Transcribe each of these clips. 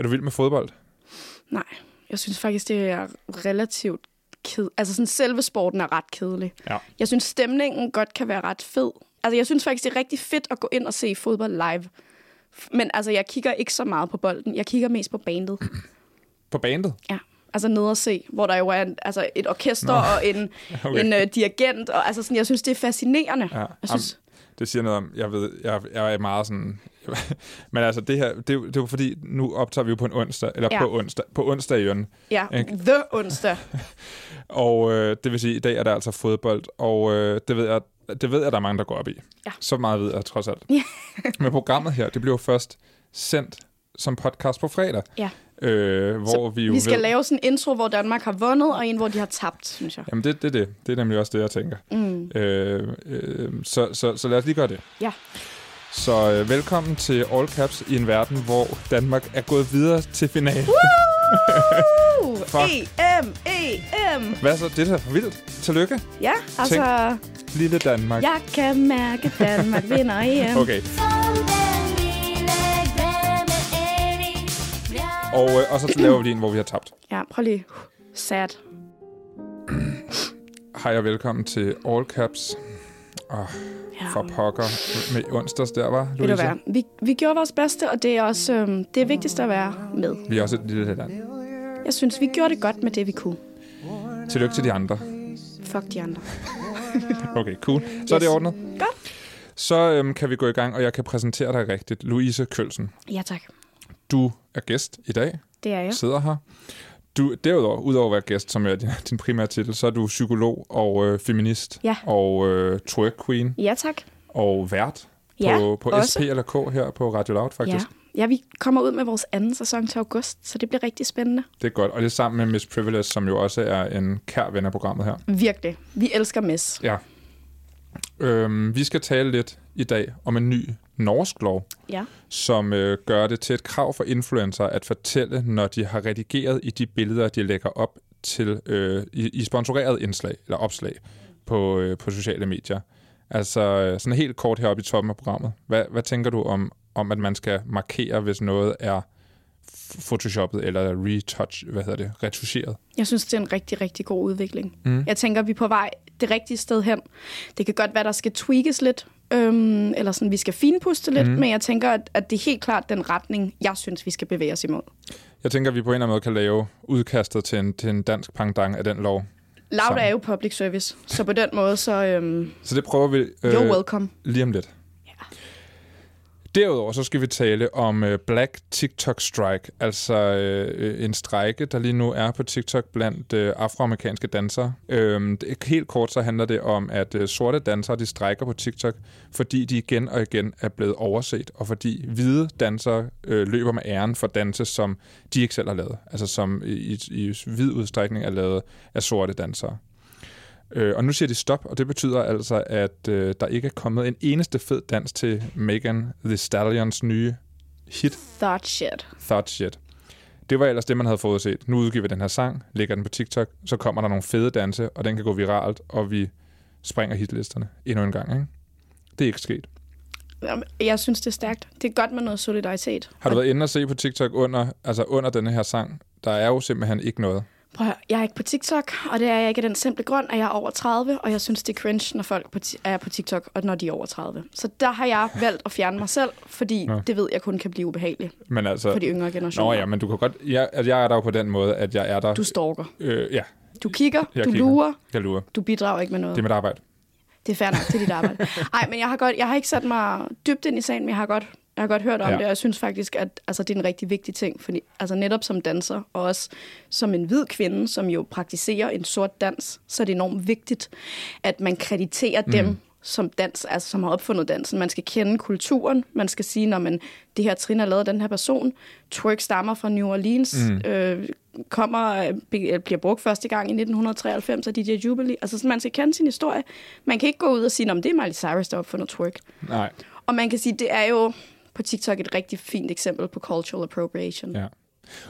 Er du vild med fodbold? Nej, jeg synes faktisk, det er relativt ked. Altså sådan selve sporten er ret kedelig. Ja. Jeg synes, stemningen godt kan være ret fed. Altså jeg synes faktisk, det er rigtig fedt at gå ind og se fodbold live. Men altså, jeg kigger ikke så meget på bolden. Jeg kigger mest på bandet. På bandet? Ja. Altså ned og se, hvor der jo er en, altså et orkester Nå. og en, okay. en uh, dirigent. Og, altså sådan, jeg synes, det er fascinerende. Ja. Jeg synes, Det siger noget om, jeg ved, jeg, jeg er meget sådan... Men altså, det her, det, er jo- det er jo fordi, nu optager vi jo på en onsdag, eller ja. På onsdag, på onsdag i ja, Ikke? The onsdag. Og øh, det vil sige, i dag er der altså fodbold, og øh, det ved jeg, det ved jeg, der er mange, der går op i. Ja. Så meget ved jeg trods alt. Men programmet her, det bliver jo først sendt som podcast på fredag. Ja. Øh, hvor Så vi jo Vi skal ved, lave sådan en intro, hvor Danmark har vundet, og en, hvor de har tabt, synes jeg. Jamen, det, det er det. Det er nemlig også det, jeg tænker. Mm. Øh, øh, så, så, så lad os lige gøre det. Ja. Så øh, velkommen til All Caps i en verden, hvor Danmark er gået videre til finalen. Uh, Fuck. EM, EM. Hvad så? Det er da vildt. Tillykke, Ja, altså, lille Danmark. jeg kan mærke, Danmark vinder EM. Okay. Og, øh, og så laver vi en, hvor vi har tabt. Ja, prøv lige. Sad. Hej og velkommen til All Caps. Oh, Ja. for pokker med onsdags der, var Ved du hvad? Vi, vi gjorde vores bedste, og det er også øhm, det vigtigste at være med. Vi er også et lille land. Jeg synes, vi gjorde det godt med det, vi kunne. Tillykke til de andre. Fuck de andre. Okay, cool. Så er det Yes. ordnet. Godt. Så øhm, kan vi gå i gang, og jeg kan præsentere dig rigtigt. Louise Kølsen, Ja, tak. du er gæst i dag, Det er jeg. sidder her. Du, derudover, udover at være gæst, som er din, din primære titel, så er du psykolog og øh, feminist Ja. og øh, twerk queen Ja, tak. og vært Ja, på, på også. SP eller K her på Radio Loud, faktisk. Ja. ja, vi kommer ud med vores anden sæson til august, så det bliver rigtig spændende. Det er godt. Og det er sammen med Miss Privilege, som jo også er en kær ven af programmet her. Virkelig. Vi elsker Miss. Ja. Øhm, vi skal tale lidt i dag om en ny norsk lov, Ja. som øh, gør det til et krav for influencer at fortælle, når de har redigeret i de billeder, de lægger op til øh, i, i sponsoreret indslag eller opslag på, øh, på sociale medier. Altså øh, sådan helt kort heroppe i toppen af programmet. Hvad, hvad tænker du om, om, at man skal markere, hvis noget er photoshoppet eller retouch, hvad hedder det, retuscheret? Jeg synes, det er en rigtig, rigtig god udvikling. Mm. Jeg tænker, vi er på vej det rigtige sted hen. Det kan godt være, der skal tweakes lidt, øhm, eller sådan, vi skal finpuste lidt, mm. men jeg tænker, at, at det er helt klart den retning, jeg synes, vi skal bevæge os imod. Jeg tænker, at vi på en eller anden måde kan lave udkastet til en, til en dansk pangdang af den lov. Sammen. er jo public service, så på den måde, så øhm, Så det prøver vi øh, you're welcome. lige om lidt. Derudover så skal vi tale om øh, Black TikTok Strike, altså øh, en strejke, der lige nu er på TikTok blandt øh, afroamerikanske dansere. Øh, det, helt kort så handler det om, at øh, sorte dansere de strejker på TikTok, fordi de igen og igen er blevet overset, og fordi hvide dansere øh, løber med æren for danse, som de ikke selv har lavet, altså som i, i, i vid udstrækning er lavet af sorte dansere. Øh, og nu siger de stop, og det betyder altså, at øh, der ikke er kommet en eneste fed dans til Megan Thee Stallions nye hit, Thought shit. Thought Shit. Det var ellers det, man havde forudset. Nu udgiver vi den her sang, lægger den på TikTok, så kommer der nogle fede danse, og den kan gå viralt, og vi springer hitlisterne endnu en gang. Ikke? Det er ikke sket. Jeg synes, det er stærkt. Det er godt med noget solidaritet. Har du været inde og se på TikTok under, altså under denne her sang? Der er jo simpelthen ikke noget. Prøv at høre, jeg er ikke på TikTok, og det er jeg ikke af den simple grund, at jeg er over 30, og jeg synes, det er cringe, når folk på er på TikTok, og når de er over 30. Så der har jeg valgt at fjerne mig selv, fordi Nå. det ved jeg kun kan blive ubehageligt Men altså, for de yngre generationer. Nå ja, men du kan godt... Jeg, altså, jeg er der jo på den måde, at jeg er der... Du stalker. øh, ja, Du kigger, Jeg du kigger. lurer, jeg lurer. du bidrager ikke med noget. Det er mit arbejde. Det er fair nok til dit arbejde. Nej, men jeg har, godt, jeg har ikke sat mig dybt ind i sagen, men jeg har godt, jeg har godt hørt om Ja. det, og jeg synes faktisk, at altså, det er en rigtig vigtig ting, fordi altså, netop som danser, og også som en hvid kvinde, som jo praktiserer en sort dans, så er det enormt vigtigt, at man krediterer mm. dem, som dans, altså som har opfundet dansen. Man skal kende kulturen. Man skal sige, når man det her trin er lavet af den her person. Twerk stammer fra New Orleans. Mm. Øh, kommer, øh, bliver brugt første gang i 1993 af DJ Jubilee. Altså sådan, man skal kende sin historie. Man kan ikke gå ud og sige, at det er Miley Cyrus, der har opfundet twerk. Nej, Og man kan sige, det er jo på TikTok et rigtig fint eksempel på cultural appropriation. ja.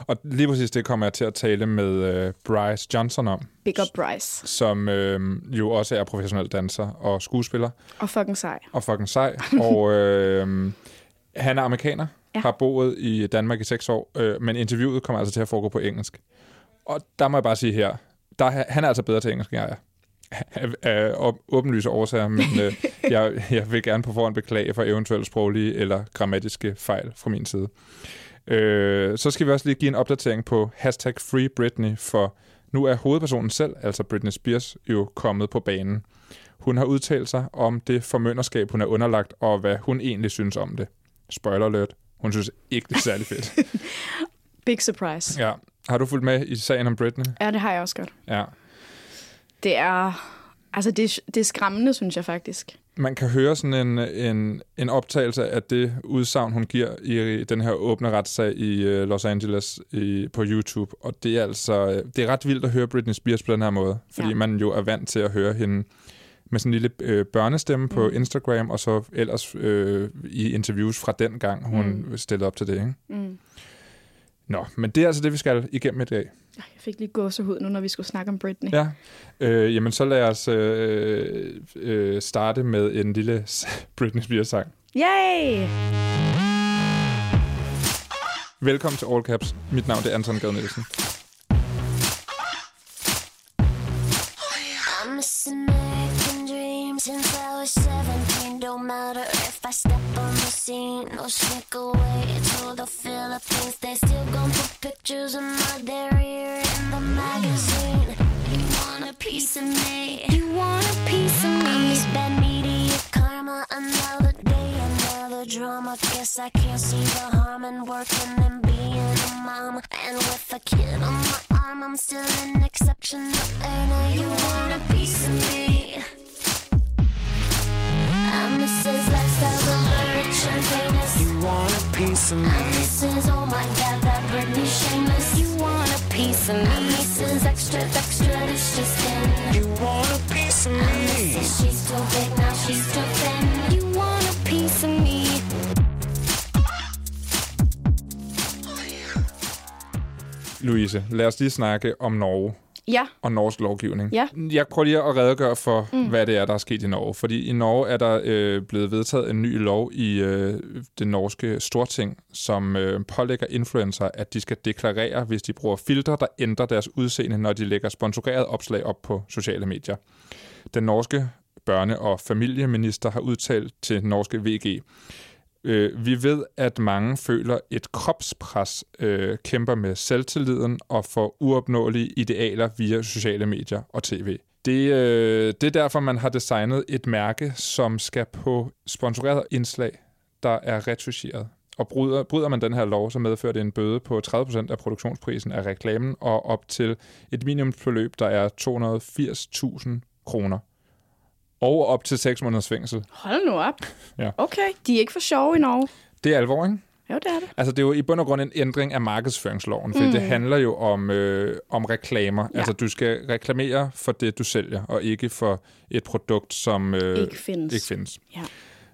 Og lige præcis det kommer jeg til at tale med øh, Bryce Johnson om, Big up Bryce. som øh, jo også er professionel danser og skuespiller, Og fucking sej. og fucking sej. og øh, han er amerikaner, ja. har boet i Danmark i seks år, øh, men interviewet kommer altså til at foregå på engelsk. Og der må jeg bare sige her, der, han er altså bedre til engelsk, end jeg er af åbenlyse årsager, men øh, jeg, jeg vil gerne på forhånd beklage for eventuelle sproglige eller grammatiske fejl fra min side. Øh, så skal vi også lige give en opdatering på hashtag Free Britney, for nu er hovedpersonen selv, altså Britney Spears, jo kommet på banen. Hun har udtalt sig om det formønderskab, hun er underlagt, og hvad hun egentlig synes om det. Spoiler alert. Hun synes ikke, det er særlig fedt. Big surprise. Ja. Har du fulgt med i sagen om Britney? Ja, det har jeg også godt. Ja. Det er, altså det, det er skræmmende, synes jeg faktisk. Man kan høre sådan en, en, en optagelse af det udsagn, hun giver i den her åbne retssag i øh, Los Angeles i, på YouTube. Og det er altså øh, det er ret vildt at høre Britney Spears på den her måde, fordi ja. man jo er vant til at høre hende med sådan en lille øh, børnestemme på mm. Instagram, og så ellers øh, i interviews fra den gang, hun mm. stillede op til det. Ikke? Mm. Nå, men det er altså det, vi skal igennem i dag. Jeg fik lige gåsehud nu, når vi skulle snakke om Britney. Ja, øh, jamen så lad os øh, øh, starte med en lille Britney Spears-sang. Yay! Velkommen til All Caps. Mit navn er Anton Gade Nielsen. since I was 17 Don't matter Step on the scene no sneak away to the Philippines. They still gon' put pictures of my derriere in the magazine. You want a piece of me? You want a piece of me? I'm this bad media karma Another day, another drama. Guess I can't see the harm in working and being a mom. And with a kid on my arm I'm still an exceptional earner You want a piece of me? I'm Mrs. Lifestyle, the rich and famous. You want a piece of me. I'm Mrs. Oh my God, that Britney shameless. You want a piece of me. I'm Mrs. Extra, extra, dishes thin. You want a piece of me. I'm Mrs. She's too big, now she's too thin. You want a piece of me. Louise, lad os lige snakke om Norge. Ja. og norsk lovgivning. Ja. Jeg prøver lige at redegøre for, mm. hvad det er, der er sket i Norge. Fordi i Norge er der øh, blevet vedtaget en ny lov i øh, det norske storting, som øh, pålægger influencer, at de skal deklarere, hvis de bruger filtre, der ændrer deres udseende, når de lægger sponsoreret opslag op på sociale medier. Den norske børne- og familieminister har udtalt til norske VG, Øh, vi ved, at mange føler et kropspres, øh, kæmper med selvtilliden og får uopnåelige idealer via sociale medier og tv. Det, øh, det er derfor, man har designet et mærke, som skal på sponsoreret indslag, der er retuscheret. Og bryder, bryder man den her lov, så medfører det en bøde på 30% af produktionsprisen af reklamen og op til et minimumsbeløb, der er 280.000 kroner og op til 6 måneders fængsel. Hold nu op. Ja. Okay, de er ikke for sjove i Norge. Det er alvor, ikke? Jo, det er det. Altså, det er jo i bund og grund en ændring af markedsføringsloven, for mm. det handler jo om, øh, om reklamer. Ja. Altså, du skal reklamere for det, du sælger, og ikke for et produkt, som øh, ikke, findes. ikke findes. Ja.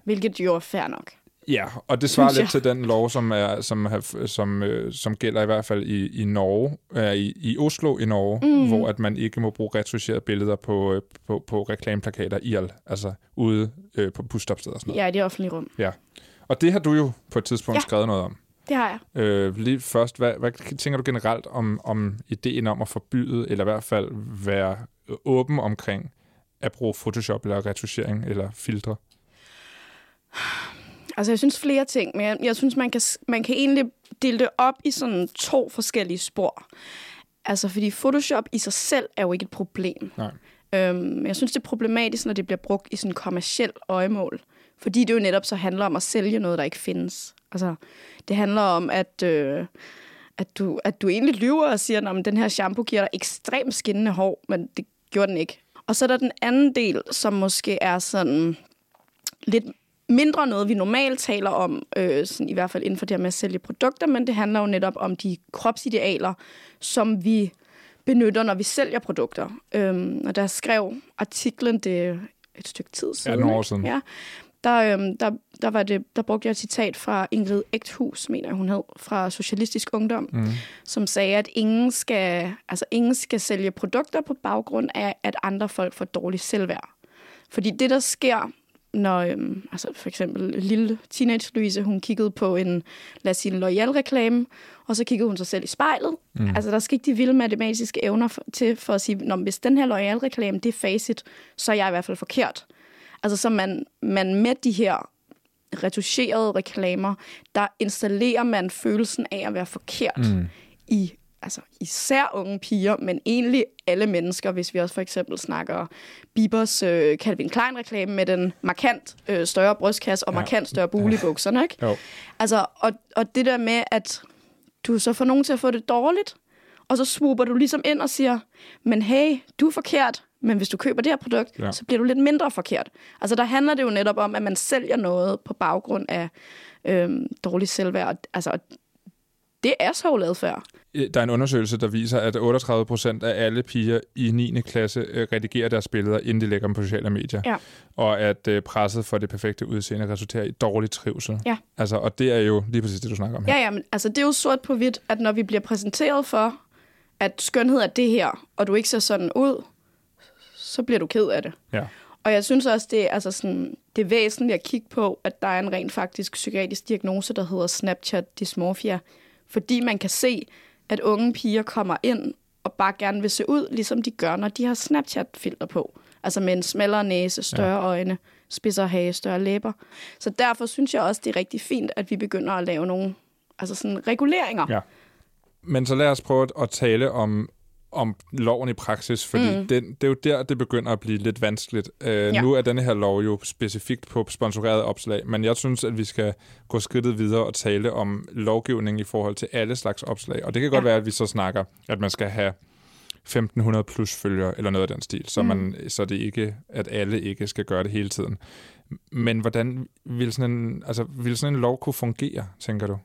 Hvilket jo er fair nok. Ja, og det svarer lidt til den lov, som, er, som, som, øh, som gælder i hvert fald i, i Norge, øh, i, i Oslo i Norge, mm. hvor at man ikke må bruge retuscherede billeder på, øh, på, på reklameplakater i al, altså ude øh, på busstopsteder og sådan noget. Ja, i det offentlige rum. Ja, og det har du jo på et tidspunkt ja. skrevet noget om. Det har jeg. Øh, lige først, hvad, hvad tænker du generelt om, om ideen om at forbyde, eller i hvert fald være åben omkring at bruge Photoshop eller retuschering eller filtre? Altså, jeg synes flere ting, men jeg, jeg synes, man kan, man kan egentlig dele det op i sådan to forskellige spor. Altså, fordi Photoshop i sig selv er jo ikke et problem. Nej. Øhm, jeg synes, det er problematisk, når det bliver brugt i sådan kommersiel øjemål. Fordi det jo netop så handler om at sælge noget, der ikke findes. Altså, det handler om, at, øh, at, du, at du egentlig lyver og siger, at den her shampoo giver dig ekstremt skinnende hår, men det gjorde den ikke. Og så er der den anden del, som måske er sådan lidt mindre noget, vi normalt taler om, øh, sådan i hvert fald inden for det her med at sælge produkter, men det handler jo netop om de kropsidealer, som vi benytter, når vi sælger produkter. Øhm, og der skrev artiklen, det et stykke tid siden. Ja, nogle år siden. Ja, der, øhm, der, der, var det, der brugte jeg et citat fra Ingrid Ægthus, mener jeg, hun hed, fra Socialistisk Ungdom, mm. som sagde, at ingen skal, altså, ingen skal sælge produkter på baggrund af, at andre folk får dårligt selvværd. Fordi det, der sker når øhm, altså for eksempel lille teenage Louise, hun kiggede på en, lad os sige, en L'Oreal-reklame, og så kiggede hun sig selv i spejlet. Mm. Altså, der skal ikke de vilde matematiske evner for, til for at sige, Nå, hvis den her L'Oreal-reklame, det er facit, så er jeg i hvert fald forkert. Altså, så man, man med de her retuscherede reklamer, der installerer man følelsen af at være forkert mm. i altså især unge piger, men egentlig alle mennesker, hvis vi også for eksempel snakker Bibers øh, Calvin Klein-reklame med den markant øh, større brystkasse og ja. markant større bule i bukserne, ikke? Jo. Altså, og, og det der med, at du så får nogen til at få det dårligt, og så swooper du ligesom ind og siger, men hey, du er forkert, men hvis du køber det her produkt, ja. så bliver du lidt mindre forkert. Altså der handler det jo netop om, at man sælger noget på baggrund af øhm, dårlig selvværd. Altså det er så adfærd. Der er en undersøgelse, der viser, at 38 procent af alle piger i 9. klasse øh, redigerer deres billeder, inden de lægger dem på sociale medier. Ja. Og at øh, presset for det perfekte udseende resulterer i dårlig trivsel. Ja. Altså, og det er jo lige præcis det, du snakker om her. Ja, ja, men altså, det er jo sort på hvidt, at når vi bliver præsenteret for, at skønhed er det her, og du ikke ser sådan ud, så bliver du ked af det. Ja. Og jeg synes også, det er, altså sådan, det er væsentligt at kigge på, at der er en rent faktisk psykiatrisk diagnose, der hedder Snapchat dysmorphia. Fordi man kan se, at unge piger kommer ind og bare gerne vil se ud, ligesom de gør, når de har Snapchat-filter på. Altså med en smallere næse, større ja. øjne, spidsere hage, større læber. Så derfor synes jeg også, det er rigtig fint, at vi begynder at lave nogle altså sådan reguleringer. Ja. Men så lad os prøve at tale om, om loven i praksis, fordi mm. den, det er jo der, det begynder at blive lidt vanskeligt. Uh, ja. Nu er denne her lov jo specifikt på sponsoreret opslag, men jeg synes, at vi skal gå skridtet videre og tale om lovgivning i forhold til alle slags opslag. Og det kan godt ja. være, at vi så snakker, at man skal have 1500 plus følgere, eller noget af den stil, så, mm. man, så det ikke, at alle ikke skal gøre det hele tiden. Men hvordan vil sådan en, altså, vil sådan en lov kunne fungere, tænker du?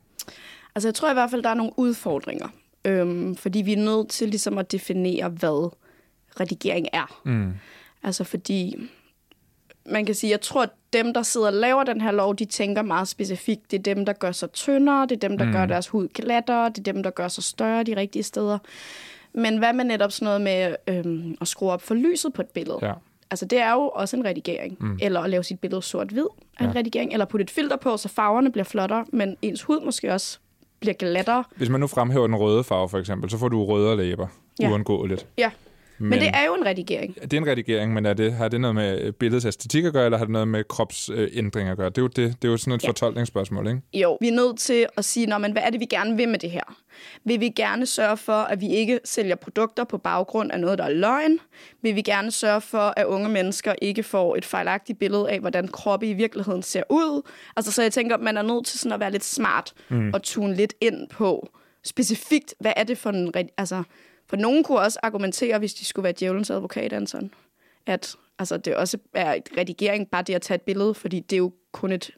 Altså jeg tror i hvert fald, der er nogle udfordringer. Øhm, fordi vi er nødt til ligesom at definere, hvad redigering er. Mm. Altså fordi, man kan sige, jeg tror, at dem, der sidder og laver den her lov, de tænker meget specifikt. Det er dem, der gør sig tyndere, det er dem, der mm. gør deres hud glattere, det er dem, der gør sig større de rigtige steder. Men hvad med netop sådan noget med øhm, at skrue op for lyset på et billede? Ja. Altså, det er jo også en redigering. Mm. Eller at lave sit billede sort-hvid er en ja. redigering. Eller putte et filter på, så farverne bliver flottere, men ens hud måske også bliver glattere. Hvis man nu fremhæver den røde farve, for eksempel, så får du rødere læber. Ja. Uundgåeligt. Ja. Men, men det er jo en redigering. Det er en redigering, men er det, har det noget med billedets æstetik at gøre, eller har det noget med kropsændring at gøre? Det er jo, det, det er jo sådan et ja. fortolkningsspørgsmål, ikke? Jo, vi er nødt til at sige, Nå, men hvad er det, vi gerne vil med det her? Vil vi gerne sørge for, at vi ikke sælger produkter på baggrund af noget, der er løgn? Vil vi gerne sørge for, at unge mennesker ikke får et fejlagtigt billede af, hvordan kroppe i virkeligheden ser ud? Altså, så jeg tænker, at man er nødt til sådan at være lidt smart mm. og tune lidt ind på specifikt, hvad er det for en... Altså, for nogen kunne også argumentere, hvis de skulle være djævelens advokat, Anton, at altså, det også er et redigering, bare det at tage et billede, fordi det er jo kun et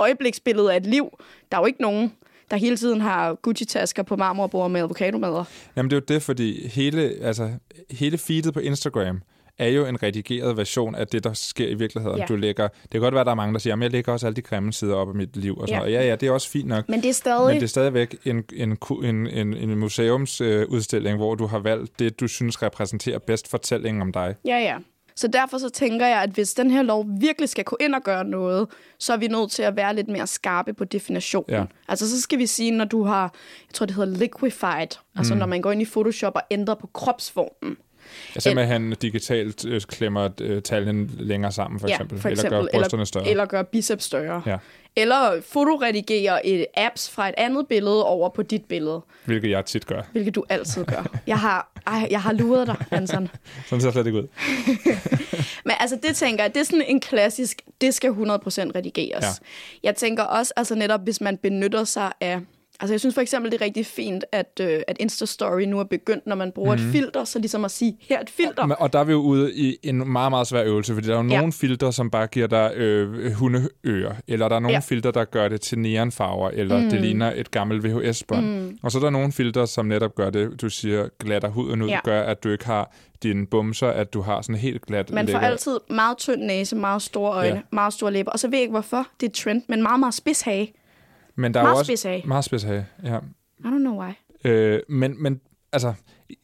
øjebliksbillede af et liv. Der er jo ikke nogen, der hele tiden har Gucci-tasker på marmorbord med avocadomader. Jamen det er jo det, fordi hele, altså, hele feedet på Instagram er jo en redigeret version af det, der sker i virkeligheden. Ja. Du lægger, det kan godt være, at der er mange, der siger, at jeg lægger også alle de grimme sider op af mit liv. Og sådan ja. ja, ja, det er også fint nok. Men det er stadig... Men det er stadigvæk en, en, en, en, en museumsudstilling, hvor du har valgt det, du synes repræsenterer bedst fortællingen om dig. Ja, ja. Så derfor så tænker jeg, at hvis den her lov virkelig skal gå ind og gøre noget, så er vi nødt til at være lidt mere skarpe på definitionen. Ja. Altså så skal vi sige, når du har, jeg tror det hedder liquefied, altså mm. når man går ind i Photoshop og ændrer på kropsformen. Ja, simpelthen digitalt øh, klemmer øh, tallene længere sammen, for, ja, eksempel. for eksempel. Eller gør brysterne større. Eller gør biceps større. Ja. Eller fotoredigere et apps fra et andet billede over på dit billede. Hvilket jeg tit gør. Hvilket du altid gør. Jeg har, ej, jeg har luret dig, Hansen. sådan ser slet ikke ud. Men altså, det tænker jeg, det er sådan en klassisk, det skal 100% redigeres. Ja. Jeg tænker også, altså netop, hvis man benytter sig af Altså jeg synes for eksempel, det er rigtig fint, at, øh, at Insta-story nu er begyndt, når man bruger mm. et mhm. filter, så ligesom at sige, her er et filter. Og, og der er vi jo ude i en meget, meget svær øvelse, fordi der er jo ja. nogle filter, som bare giver dig øh, hundeører, eller der er nogle ja. filter, der gør det til neonfarver, eller mm. det ligner et gammelt VHS-bånd. Mm. Og så er der nogle filter, som netop gør det, du siger, glatter huden ud, ja. gør, at du ikke har dine bumser, at du har sådan helt glat Man får læber. altid meget tynd næse, meget store øjne, ja. meget store læber, og så ved jeg ikke hvorfor, det er trend, men meget, meget spidshage. Men der meget er også, spids Meget spids ja. I don't know why. Øh, men, men altså,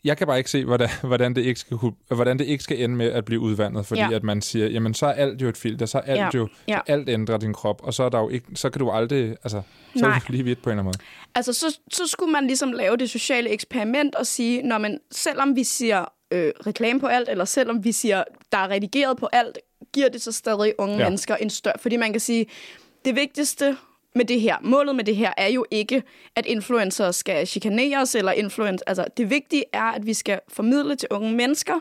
jeg kan bare ikke se, hvordan, hvordan, det ikke skal, hvordan det ikke skal ende med at blive udvandet, fordi Ja. at man siger, jamen så er alt jo et filter, så er alt Ja. jo, Ja. alt ændrer din krop, og så er der jo ikke, så kan du aldrig, altså, så er Nej. du lige vidt på en eller anden måde. Altså, så, så skulle man ligesom lave det sociale eksperiment og sige, når man, selvom vi siger øh, reklame på alt, eller selvom vi siger, der er redigeret på alt, giver det så stadig unge ja. mennesker en større... Fordi man kan sige, det vigtigste med det her, målet med det her, er jo ikke, at influencer skal chikaneres, eller influencer... Altså, det vigtige er, at vi skal formidle til unge mennesker,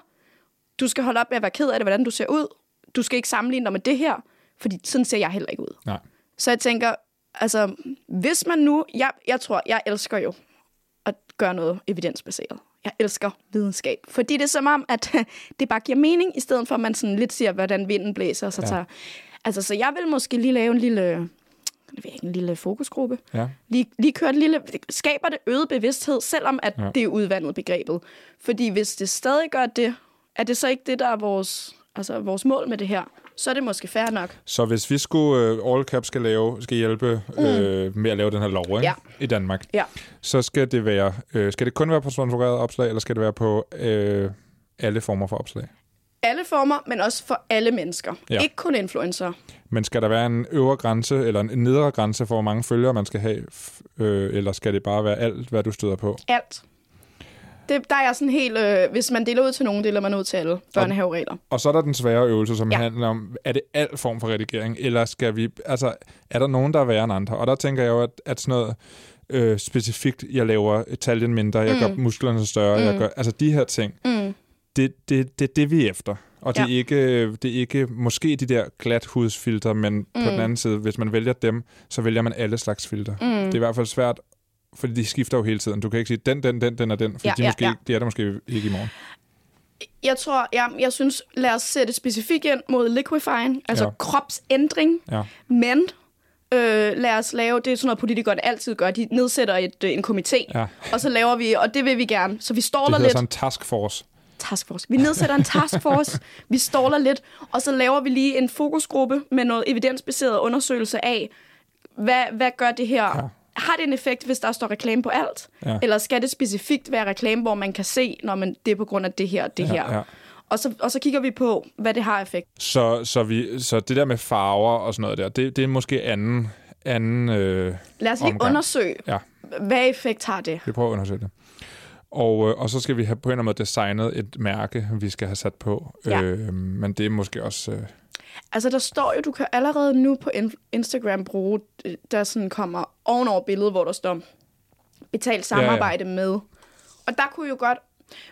du skal holde op med at være ked af det, hvordan du ser ud. Du skal ikke sammenligne dig med det her, fordi sådan ser jeg heller ikke ud. Nej. Så jeg tænker, altså, hvis man nu... Jeg, jeg tror, jeg elsker jo at gøre noget evidensbaseret. Jeg elsker videnskab. Fordi det er som om, at det bare giver mening, i stedet for at man sådan lidt siger, hvordan vinden blæser. Så, Ja. tager, altså, så jeg vil måske lige lave en lille, en lille fokusgruppe. Ja. Lige, lige køre et lille... Skaber det øget bevidsthed, selvom at Ja. det er udvandet begrebet. Fordi hvis det stadig gør det, er det så ikke det, der er vores, altså, vores mål med det her? Så er det måske fair nok. Så hvis vi skulle, øh, All Cap skal, lave, skal hjælpe øh, med at lave den her lov ikke? Mm. Ja. i Danmark, Ja. så skal det være, øh, skal det kun være på sponsoreret opslag, eller skal det være på øh, alle former for opslag? Alle former, men også for alle mennesker. Ja. Ikke kun influencer. Men skal der være en øvre grænse, eller en nedre grænse for, hvor mange følgere man skal have? Øh, eller skal det bare være alt, hvad du støder på? Alt. Det, der er sådan helt... Øh, hvis man deler ud til nogen, deler man ud til alle børnehaveregler. Og så er der den svære øvelse, som. Ja. handler om, er det al form for redigering, eller skal vi, altså, er der nogen, der er værre end andre? Og der tænker jeg jo, at, at sådan noget øh, specifikt, jeg laver taljen mindre, jeg mm. gør musklerne større, mm. jeg gør, altså de her ting, Mm. Det, det, det er det, vi er efter. Og det, er Ja. ikke, det er ikke måske de der glathudsfilter, men mm. på den anden side, hvis man vælger dem, så vælger man alle slags filter. Mm. Det er i hvert fald svært, fordi de skifter jo hele tiden. Du kan ikke sige, den, den, den, den og den, for Ja, de, ja, måske, ja. de er der måske ikke i morgen. Jeg tror, ja, jeg synes, lad os sætte specifikt ind mod liquefying, altså Ja. ja. kropsændring, Ja. men øh, lad os lave, det er sådan noget politikerne altid gør, de nedsætter et, øh, en komité, Ja. og så laver vi, og det vil vi gerne, så vi Det ståler hedder lidt. sådan en task force. Taskforce. Vi nedsætter en taskforce, vi ståler lidt, og så laver vi lige en fokusgruppe med noget evidensbaseret undersøgelse af, hvad, hvad gør det her? Ja. Har det en effekt, hvis der står reklame på alt? Ja. Eller skal det specifikt være reklame, hvor man kan se, når man, det er på grund af det her og det Ja, her? ja. Og, så, og så kigger vi på, hvad det har effekt. Så, så, vi, så det der med farver og sådan noget der, det, det er måske anden, anden øh, Lad os lige Omgang. undersøge, ja, hvad effekt har det? vi prøver at undersøge det. Og, øh, og så skal vi have på en eller anden måde designet et mærke, vi skal have sat på. Ja. Øh, men det er måske også... Øh, Altså, der står jo, du kan allerede nu på in- Instagram bruge, øh, der sådan kommer ovenover billedet, hvor der står betalt samarbejde ja, ja. med. Og der kunne jo godt,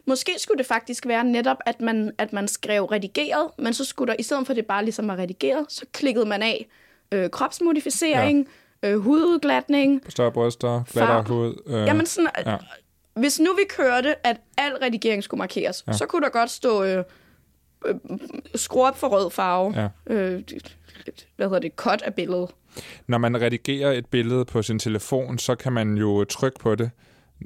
måske skulle det faktisk være netop, at man, at man skrev redigeret, men så skulle der, i stedet for at det bare ligesom var redigeret, så klikkede man af øh, kropsmodificering, ja. øh, hududglatning. større bryster, glattere hud. Øh, Jamen sådan, ja. Hvis nu vi kørte, at al redigering skulle markeres, ja. så kunne der godt stå øh, øh, skru op for rød farve. Ja. Øh, hvad hedder det? Cut af billedet. Når man redigerer et billede på sin telefon, så kan man jo trykke på det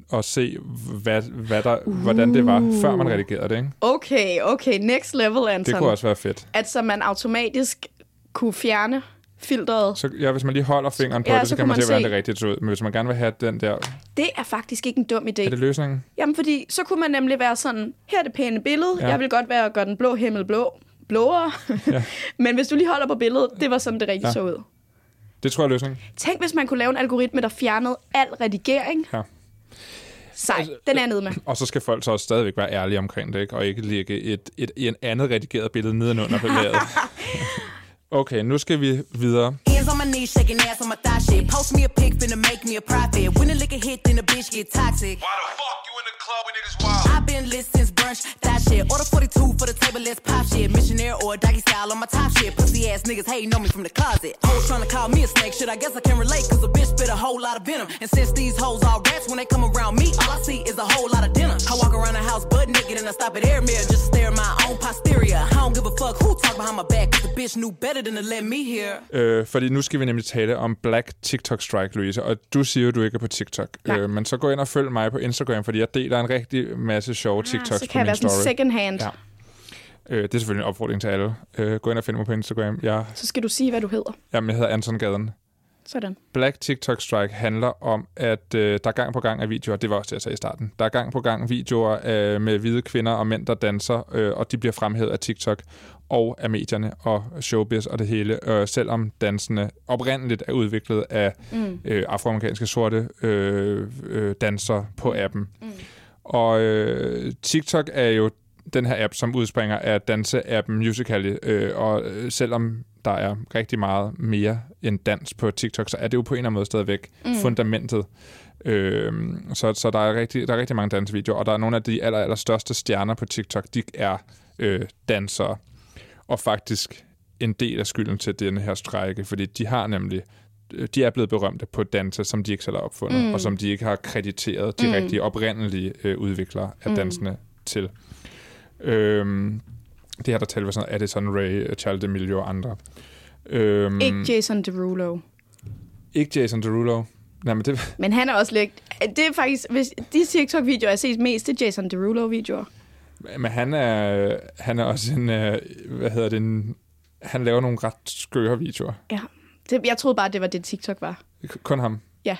og se, hvad, hvad der, uh. hvordan det var, før man redigerede det. Ikke? Okay, okay. Next level, Anton. Det kunne også være fedt. At så man automatisk kunne fjerne filteret. Så, ja, hvis man lige holder fingeren på Ja, det, så, så kan man man se, hvordan det rigtigt ser ud. Men hvis man gerne vil have den der... Det er faktisk ikke en dum idé. Er det løsningen? Jamen, fordi så kunne man nemlig være sådan, her er det pæne billede. Ja. Jeg vil godt være at gøre den blå himmel blå. Blåere. Ja. Men hvis du lige holder på billedet, det var sådan, det rigtigt Ja. så ud. Det tror jeg er løsningen. Tænk, hvis man kunne lave en algoritme, der fjernede al redigering. Ja. Sej, Altså, den er nede med. Og så skal folk så også stadigvæk være ærlige omkring det, ikke? og ikke lægge et, et, et andet redigeret billede nedenunder billedet. Okay, nu skal vi videre. Hands my knees, shaking ass on my thigh shit. Post me a pic, finna make me a profit. When the liquor hit, then the bitch get toxic. Why the fuck you in the club when niggas wild? I've been lit since brunch, that shit. Order 42 for the table, let's pop shit. Missionaire or doggy style on my top shit. Pussy ass niggas hating on me from the closet. Hoes trying to call me a snake, shit. I guess I can relate, cause a bitch spit a whole lot of venom. And since these hoes all rats, when they come around me, all I see is a whole lot of dinner. I walk around the house butt naked and I stop at air mirror just to stare at my own posterior. I don't give a fuck who talk behind my back, cause the bitch knew better than to let me hear. Øh, fordi nu skal vi nemlig tale om Black TikTok Strike, Louise. Og du siger jo, du ikke er på TikTok. Nej. Øh, men så gå ind og følg mig på Instagram, fordi jeg deler en rigtig masse sjove TikToks Ah, så på kan jeg min være sådan second hand. Ja. Øh, det er selvfølgelig en opfordring til alle. Øh, gå ind og find mig på Instagram. Jeg, Så skal du sige, hvad du hedder. jamen, jeg hedder Anton Gaden. Sådan. Black TikTok Strike handler om, at øh, der er gang på gang af videoer, det var også det, jeg sagde i starten, der er gang på gang videoer øh, med hvide kvinder og mænd, der danser, øh, og de bliver fremhævet af TikTok og af medierne og showbiz og det hele, øh, selvom dansene oprindeligt er udviklet af mm. øh, afroamerikanske sorte øh, øh, dansere på appen. Mm. Og øh, TikTok er jo den her app, som udspringer af danse-appen Musical.ly, øh, og øh, selvom der er rigtig meget mere end dans på TikTok, så er det jo på en eller anden måde stadigvæk mm. fundamentet. Øh, så så der, er rigtig, der er rigtig mange dansevideoer, og der er nogle af de aller, aller største stjerner på TikTok, de er øh, dansere. Og faktisk en del af skylden til denne her strække, fordi de har nemlig øh, de er blevet berømte på danse, som de ikke selv har opfundet, mm. og som de ikke har krediteret de mm. rigtige oprindelige øh, udviklere af mm. dansene til. Øhm, det her, der taler sådan noget Addison Ray, Charles D'Amelio og andre. Øhm, ikke Jason Derulo. Ikke Jason Derulo. Nej, men, det... men han er også lidt... Det er faktisk... Hvis de TikTok-videoer, jeg har set mest, det er Jason Derulo-videoer. Men han er, han er også en... Øh, hvad hedder det? En, han laver nogle ret skøre videoer. Ja. Det, jeg troede bare, det var det, TikTok var. Kun ham? Ja.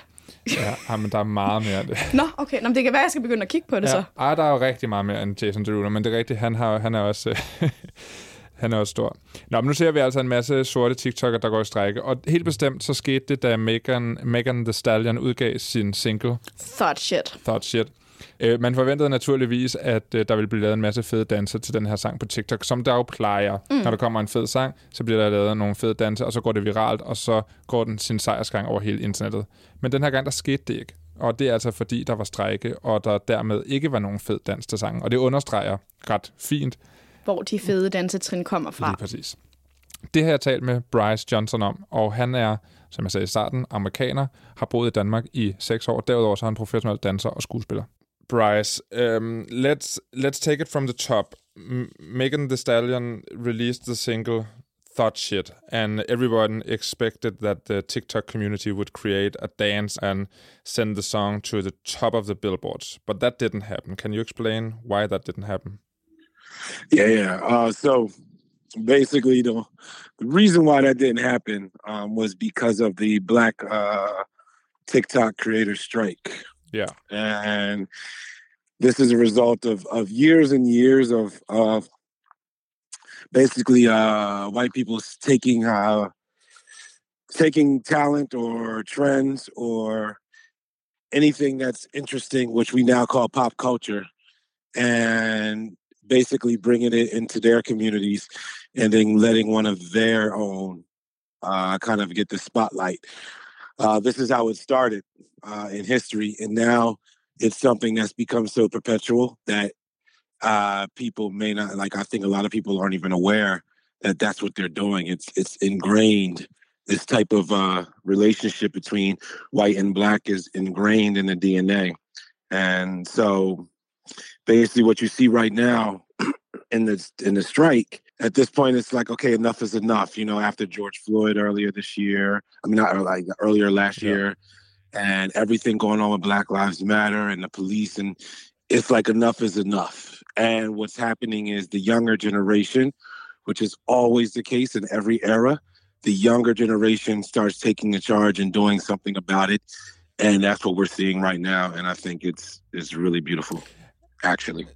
Ja, men der er meget mere det. Nå, okay. Nå, men det kan være, jeg skal begynde at kigge på det ja. så. Ej, der er jo rigtig meget mere end Jason Derulo, men det er rigtigt, han, har, han er også... han er også stor. Nå, men nu ser vi altså en masse sorte TikToker, der går i strække. Og helt bestemt, så skete det, da Megan, Megan Thee Stallion udgav sin single. Thought Shit. Thought Shit. Øh, man forventede naturligvis, at øh, der ville blive lavet en masse fede danser til den her sang på TikTok, som der jo plejer. Mm. Når der kommer en fed sang, så bliver der lavet nogle fede danser, og så går det viralt, og så går den sin sejrsgang over hele internettet. Men den her gang, der skete det ikke. Og det er altså fordi, der var strejke, og der dermed ikke var nogen fed dans til sangen. Og det understreger ret fint. Hvor de fede dansetrin kommer fra. Lige præcis. Det har jeg talt med Bryce Johnson om, og han er, som jeg sagde i starten, amerikaner, har boet i Danmark i seks år. Derudover så er han professionel danser og skuespiller. Bryce, um, let's let's take it from the top. M- Megan Thee Stallion released the single "Thought Shit," and everyone expected that the TikTok community would create a dance and send the song to the top of the billboards. But that didn't happen. Can you explain why that didn't happen? Yeah, yeah. Uh, so basically, the the reason why that didn't happen um, was because of the Black uh, TikTok creator strike. Yeah. And this is a result of, of years and years of, of basically uh, white people taking uh, taking talent or trends or anything that's interesting, which we now call pop culture, and basically bringing it into their communities and then letting one of their own uh, kind of get the spotlight. Uh, this is how it started uh, in history, and now it's something that's become so perpetual that uh, people may not like. I think a lot of people aren't even aware that that's what they're doing. It's it's ingrained. This type of uh, relationship between white and black is ingrained in the DNA, and so basically, what you see right now in the in the strike at this point it's like okay enough is enough you know after george floyd earlier this year i mean not like earlier last yeah. year and everything going on with black lives matter and the police and it's like enough is enough and what's happening is the younger generation which is always the case in every era the younger generation starts taking a charge and doing something about it and that's what we're seeing right now and i think it's it's really beautiful actually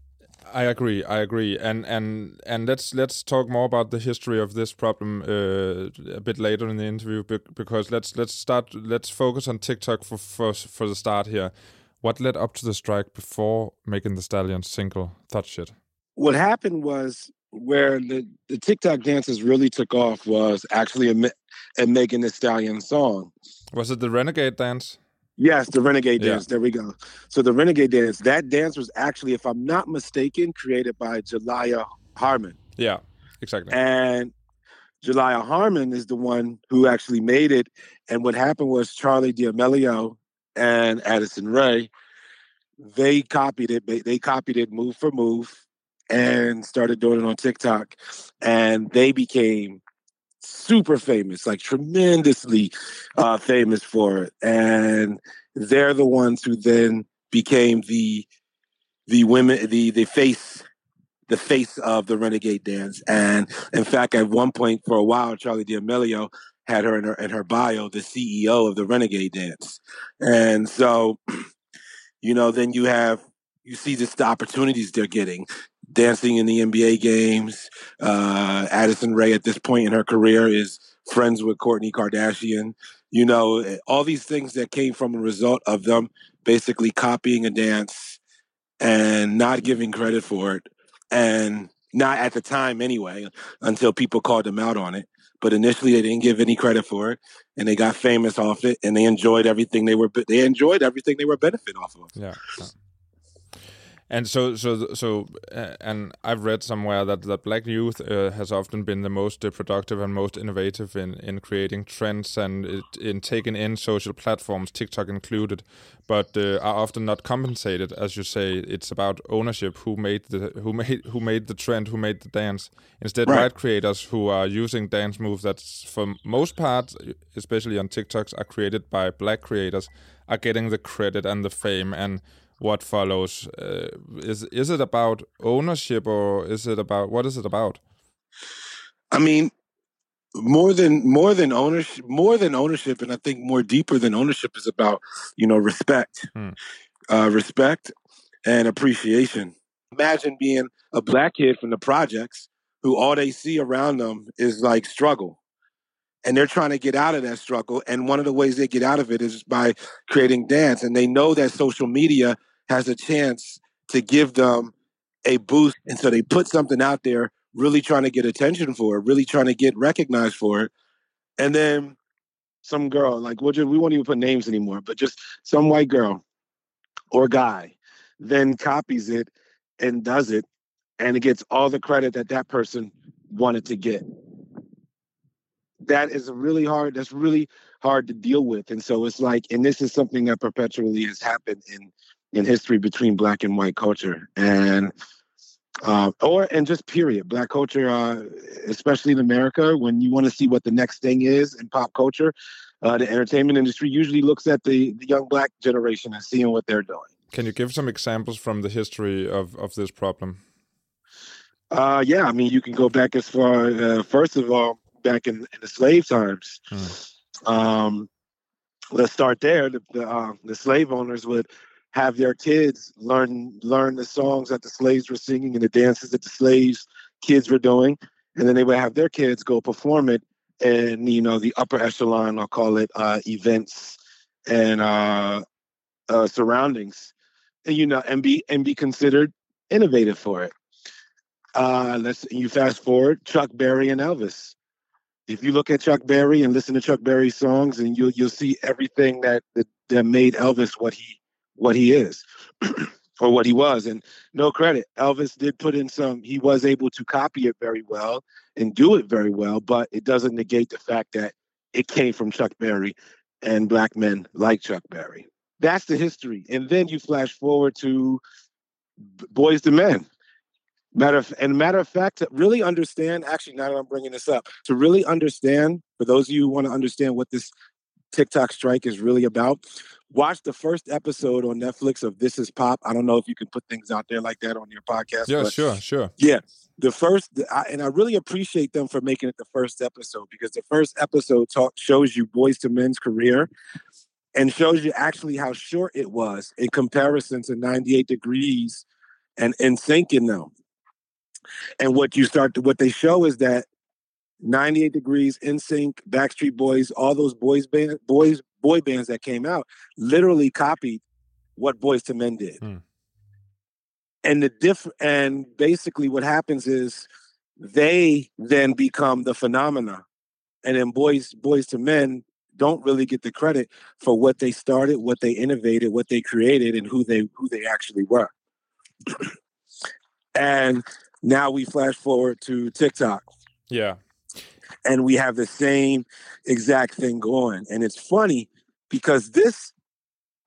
I agree. I agree. And and and let's let's talk more about the history of this problem uh, a bit later in the interview because let's let's start let's focus on TikTok for for for the start here. What led up to the strike before making the stallion single "Thought Shit"? What happened was where the, the TikTok dances really took off was actually a, a Megan Thee Stallion song. Was it the Renegade dance? Yes, the Renegade yeah. Dance. There we go. So the Renegade Dance, that dance was actually, if I'm not mistaken, created by Jalaya Harmon. Yeah, exactly. And Jalaya Harmon is the one who actually made it. And what happened was Charlie D'Amelio and Addison Ray, they copied it. They copied it move for move and started doing it on TikTok. And they became super famous, like tremendously uh, famous for it, and they're the ones who then became the the women, the the face, the face of the renegade dance. And in fact, at one point for a while, Charlie D'Amelio had her in her in her bio the CEO of the Renegade Dance, and so you know then you have you see just the opportunities they're getting dancing in the NBA games. Uh, Addison Ray at this point in her career is friends with Courtney Kardashian. You know, all these things that came from a result of them basically copying a dance and not giving credit for it. And not at the time anyway, until people called them out on it. But initially, they didn't give any credit for it, and they got famous off it, and they enjoyed everything they were. They enjoyed everything they were benefit off of. Yeah. And so, so, so, uh, and I've read somewhere that that Black youth uh, has often been the most uh, productive and most innovative in in creating trends and it, in taking in social platforms, TikTok included, but uh, are often not compensated. As you say, it's about ownership. Who made the who made who made the trend? Who made the dance? Instead, Right. white creators who are using dance moves that, for most part, especially on TikToks, are created by black creators, are getting the credit and the fame and what follows. Uh, is is it about ownership or is it about what is it about? I mean, more than more than ownership, more than ownership, and I think more deeper than ownership is about you know respect, Hmm. uh, respect and appreciation. Imagine being a black kid from the projects who all they see around them is like struggle. And they're trying to get out of that struggle. And one of the ways they get out of it is by creating dance. And they know that social media has a chance to give them a boost. And so they put something out there, really trying to get attention for it, really trying to get recognized for it. And then some girl, like we'll just, we won't even put names anymore, but just some white girl or guy then copies it and does it. And it gets all the credit that that person wanted to get. That is really hard. That's really hard to deal with. And so it's like, and this is something that perpetually has happened in in history between black and white culture. And uh, or and just period black culture uh, especially in america when you want to see what the next thing is in pop culture uh, the entertainment industry usually looks at the, the young black generation and seeing what they're doing Can you give some examples from the history of, of this problem? uh, yeah i mean you can go back as far uh, first of all back in, in the slave times. Um, let's start there. The, the, uh, the slave owners would have their kids learn learn the songs that the slaves were singing and the dances that the slaves kids were doing. And then they would have their kids go perform it in you know the upper echelon i'll call it uh, events and uh, uh, surroundings. And you know and be and be considered innovative for it. Uh, let's you fast forward chuck berry and elvis if you look at chuck berry and listen to chuck berry's songs and you'll you'll see everything that that, that made elvis what he what he is or what he was. And no credit elvis did put in some he was able to copy it very well and do it very well but it doesn't negate the fact that it came from chuck berry and black men like chuck berry. That's the history. And then you flash forward to boys to men matter of, and matter of fact to really understand actually now that i'm bringing this up to really understand for those of you who want to understand what this tiktok strike is really about watch the first episode on Netflix of This Is Pop. I don't know if you can put things out there like that on your podcast. Yeah, sure, sure. yeah, the first, I, and I really appreciate them for making it the first episode because the first episode talk shows you Boys to Men's career and shows you actually how short it was in comparison to 98 Degrees and in sinking them. And what you start to, what they show is that 98 Degrees, In Sync, Backstreet Boys, all those boys band boys boy bands that came out literally copied what Boys to Men did. Hmm. And the diff and basically what happens is they then become the phenomena. And then boys boys to men don't really get the credit for what they started, what they innovated, what they created, and who they who they actually were. and now we flash forward to TikTok Yeah. and we have the same exact thing going. And it's funny because this,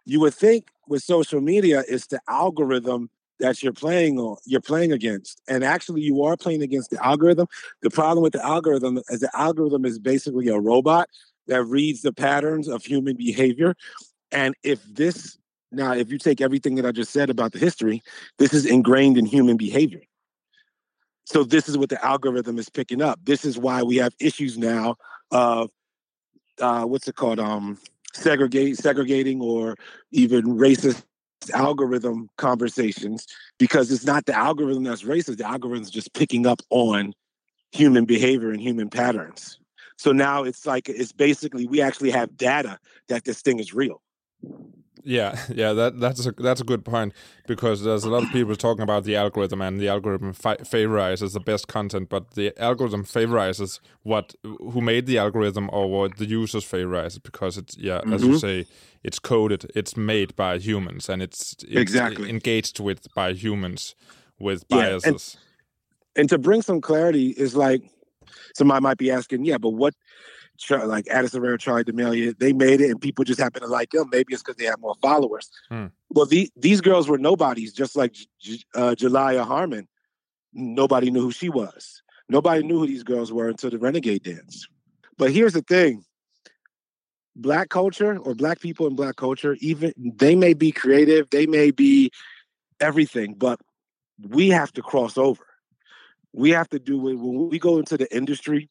you would think with social media, is the algorithm that you're playing on, you're playing against. And actually, you are playing against the algorithm. The problem with the algorithm is the algorithm is basically a robot that reads the patterns of human behavior. And if this, now, if you take everything that I just said about the history, this is ingrained in human behavior. So this is what the algorithm is picking up. This is why we have issues now of uh, what's it called? Um, segregate, segregating, or even racist algorithm conversations because it's not the algorithm that's racist. The algorithm's just picking up on human behavior and human patterns. So now it's like it's basically we actually have data that this thing is real. Yeah, yeah, that that's a that's a good point because there's a lot of people talking about the algorithm and the algorithm fi- favorizes the best content, but the algorithm favorizes what who made the algorithm or what the users favorize because it's yeah, as you mm-hmm. say, it's coded, it's made by humans and it's, it's Exactly. engaged with by humans with Yeah, and- biases. and to bring some clarity is like somebody might be asking, yeah, but what like Addison Rae Charlie D'Amelio, they made it and people just happen to like them. Maybe it's because they have more followers. Hmm. Well, the, these girls were nobodies, just like J- uh, Jelaya Harmon. Nobody knew who she was. Nobody knew who these girls were until the Renegade Dance. But here's the thing black culture or black people in black culture, even they may be creative, they may be everything, but we have to cross over. We have to do it when we go into the industry.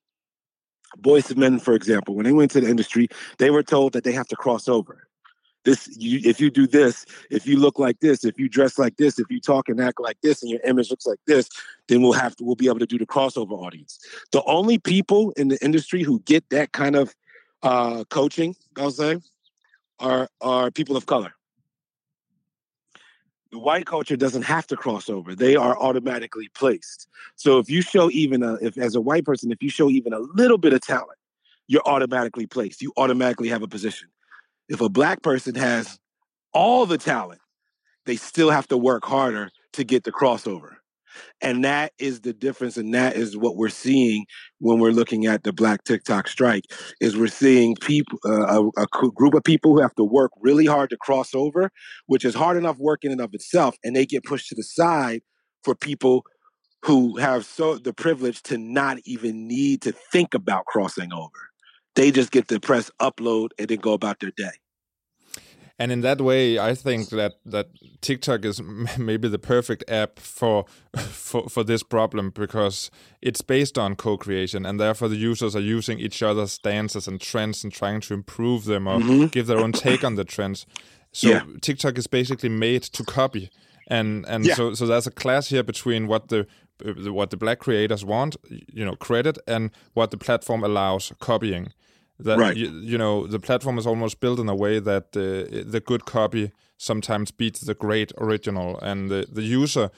Boys and men, for example, when they went to the industry, they were told that they have to cross over. This, you, if you do this, if you look like this, if you dress like this, if you talk and act like this, and your image looks like this, then we'll have to, we'll be able to do the crossover audience. The only people in the industry who get that kind of uh, coaching, I'll say, are are people of color. The white culture doesn't have to cross over; they are automatically placed. So if you show even a, if as a white person, if you show even a little bit of talent, you're automatically placed. You automatically have a position. If a black person has all the talent, they still have to work harder to get the crossover. And that is the difference, and that is what we're seeing when we're looking at the Black TikTok strike. Is we're seeing people, uh, a, a group of people who have to work really hard to cross over, which is hard enough work in and of itself, and they get pushed to the side for people who have so the privilege to not even need to think about crossing over. They just get to press upload and then go about their day. And in that way, I think that that TikTok is m- maybe the perfect app for for for this problem because it's based on co-creation, and therefore the users are using each other's dances and trends and trying to improve them or mm-hmm. give their own take on the trends. So Yeah. TikTok is basically made to copy, and and Yeah. so so there's a clash here between what the what the black creators want, you know, credit, and what the platform allows copying that Right. you, you know the platform is almost built in a way that the the good copy sometimes beats the great original and the, the user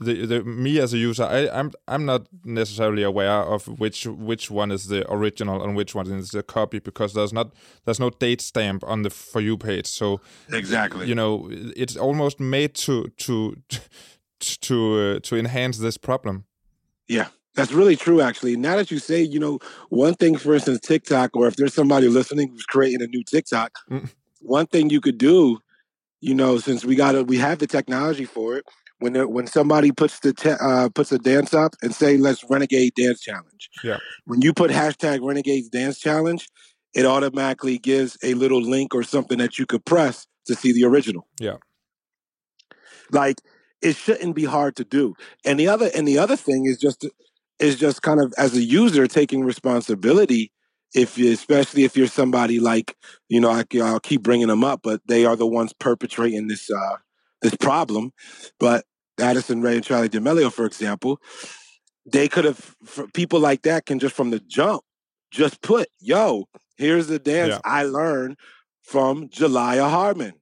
the, the me as a user I, I'm I'm not necessarily aware of which which one is the original and which one is the copy because there's not there's no date stamp on the for you page so Exactly. you know it's almost made to to to uh, to enhance this problem Yeah, that's really true, actually. Now that you say, you know, one thing, for instance, TikTok, or if there's somebody listening who's creating a new TikTok, Mm. one thing you could do, you know, since we got we have the technology for it, when there, when somebody puts the te- uh, puts a dance up and say, "Let's renegade dance challenge," Yeah. when you put hashtag renegades dance challenge, it automatically gives a little link or something that you could press to see the original. Yeah. Like it shouldn't be hard to do. And the other and the other thing is just is just kind of as a user taking responsibility. If you, especially if you're somebody like you know, I, I'll keep bringing them up, but they are the ones perpetrating this uh, this problem. But Addison Ray and Charlie D'Amelio, for example, they could have people like that can just from the jump just put, "Yo, here's the dance Yeah. I learned from Jelaya Harmon."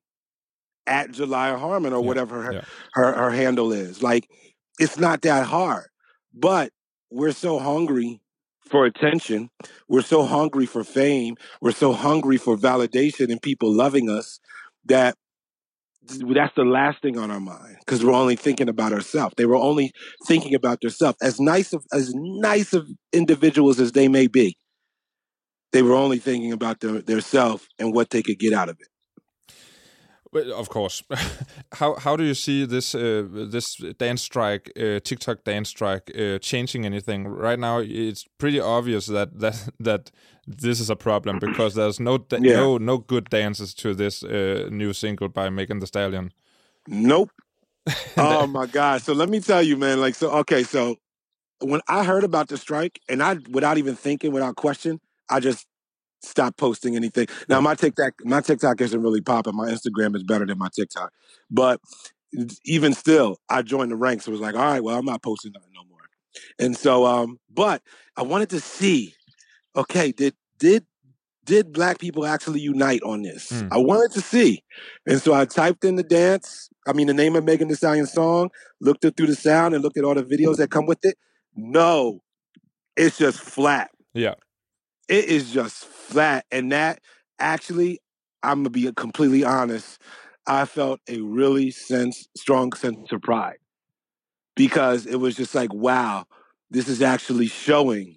At Jelaya Harmon or Yeah, whatever her, yeah. her her handle is. Like it's not that hard. But we're so hungry for attention. We're so hungry for fame. We're so hungry for validation and people loving us that that's the last thing on our mind because we're only thinking about ourselves. They were only thinking about themselves. As nice of as nice of individuals as they may be, they were only thinking about their, their self and what they could get out of it. Well, of course. how how do you see this uh, this dance strike, uh, TikTok dance strike, uh, changing anything? Right now, it's pretty obvious that that that this is a problem because there's no Yeah. no no good dances to this uh, new single by Megan Thee Stallion. Nope. oh my god. So let me tell you, man. Like, so okay. So when I heard about the strike, and I, without even thinking, without question, I just stop posting anything. Now my TikTok, my TikTok isn't really popping. My Instagram is better than my TikTok, but even still, I joined the ranks. It was like, all right, well, I'm not posting nothing no more. And so, um, but I wanted to see, okay, did did did black people actually unite on this? Mm. I wanted to see. And so I typed in the dance, I mean the name of Megan Thee Stallion song, looked it through the sound and looked at all the videos that come with it. No, it's just flat. Yeah. It is just flat. And that actually, I'm gonna be completely honest, I felt a really sense strong sense of pride. Because it was just like, wow, this is actually showing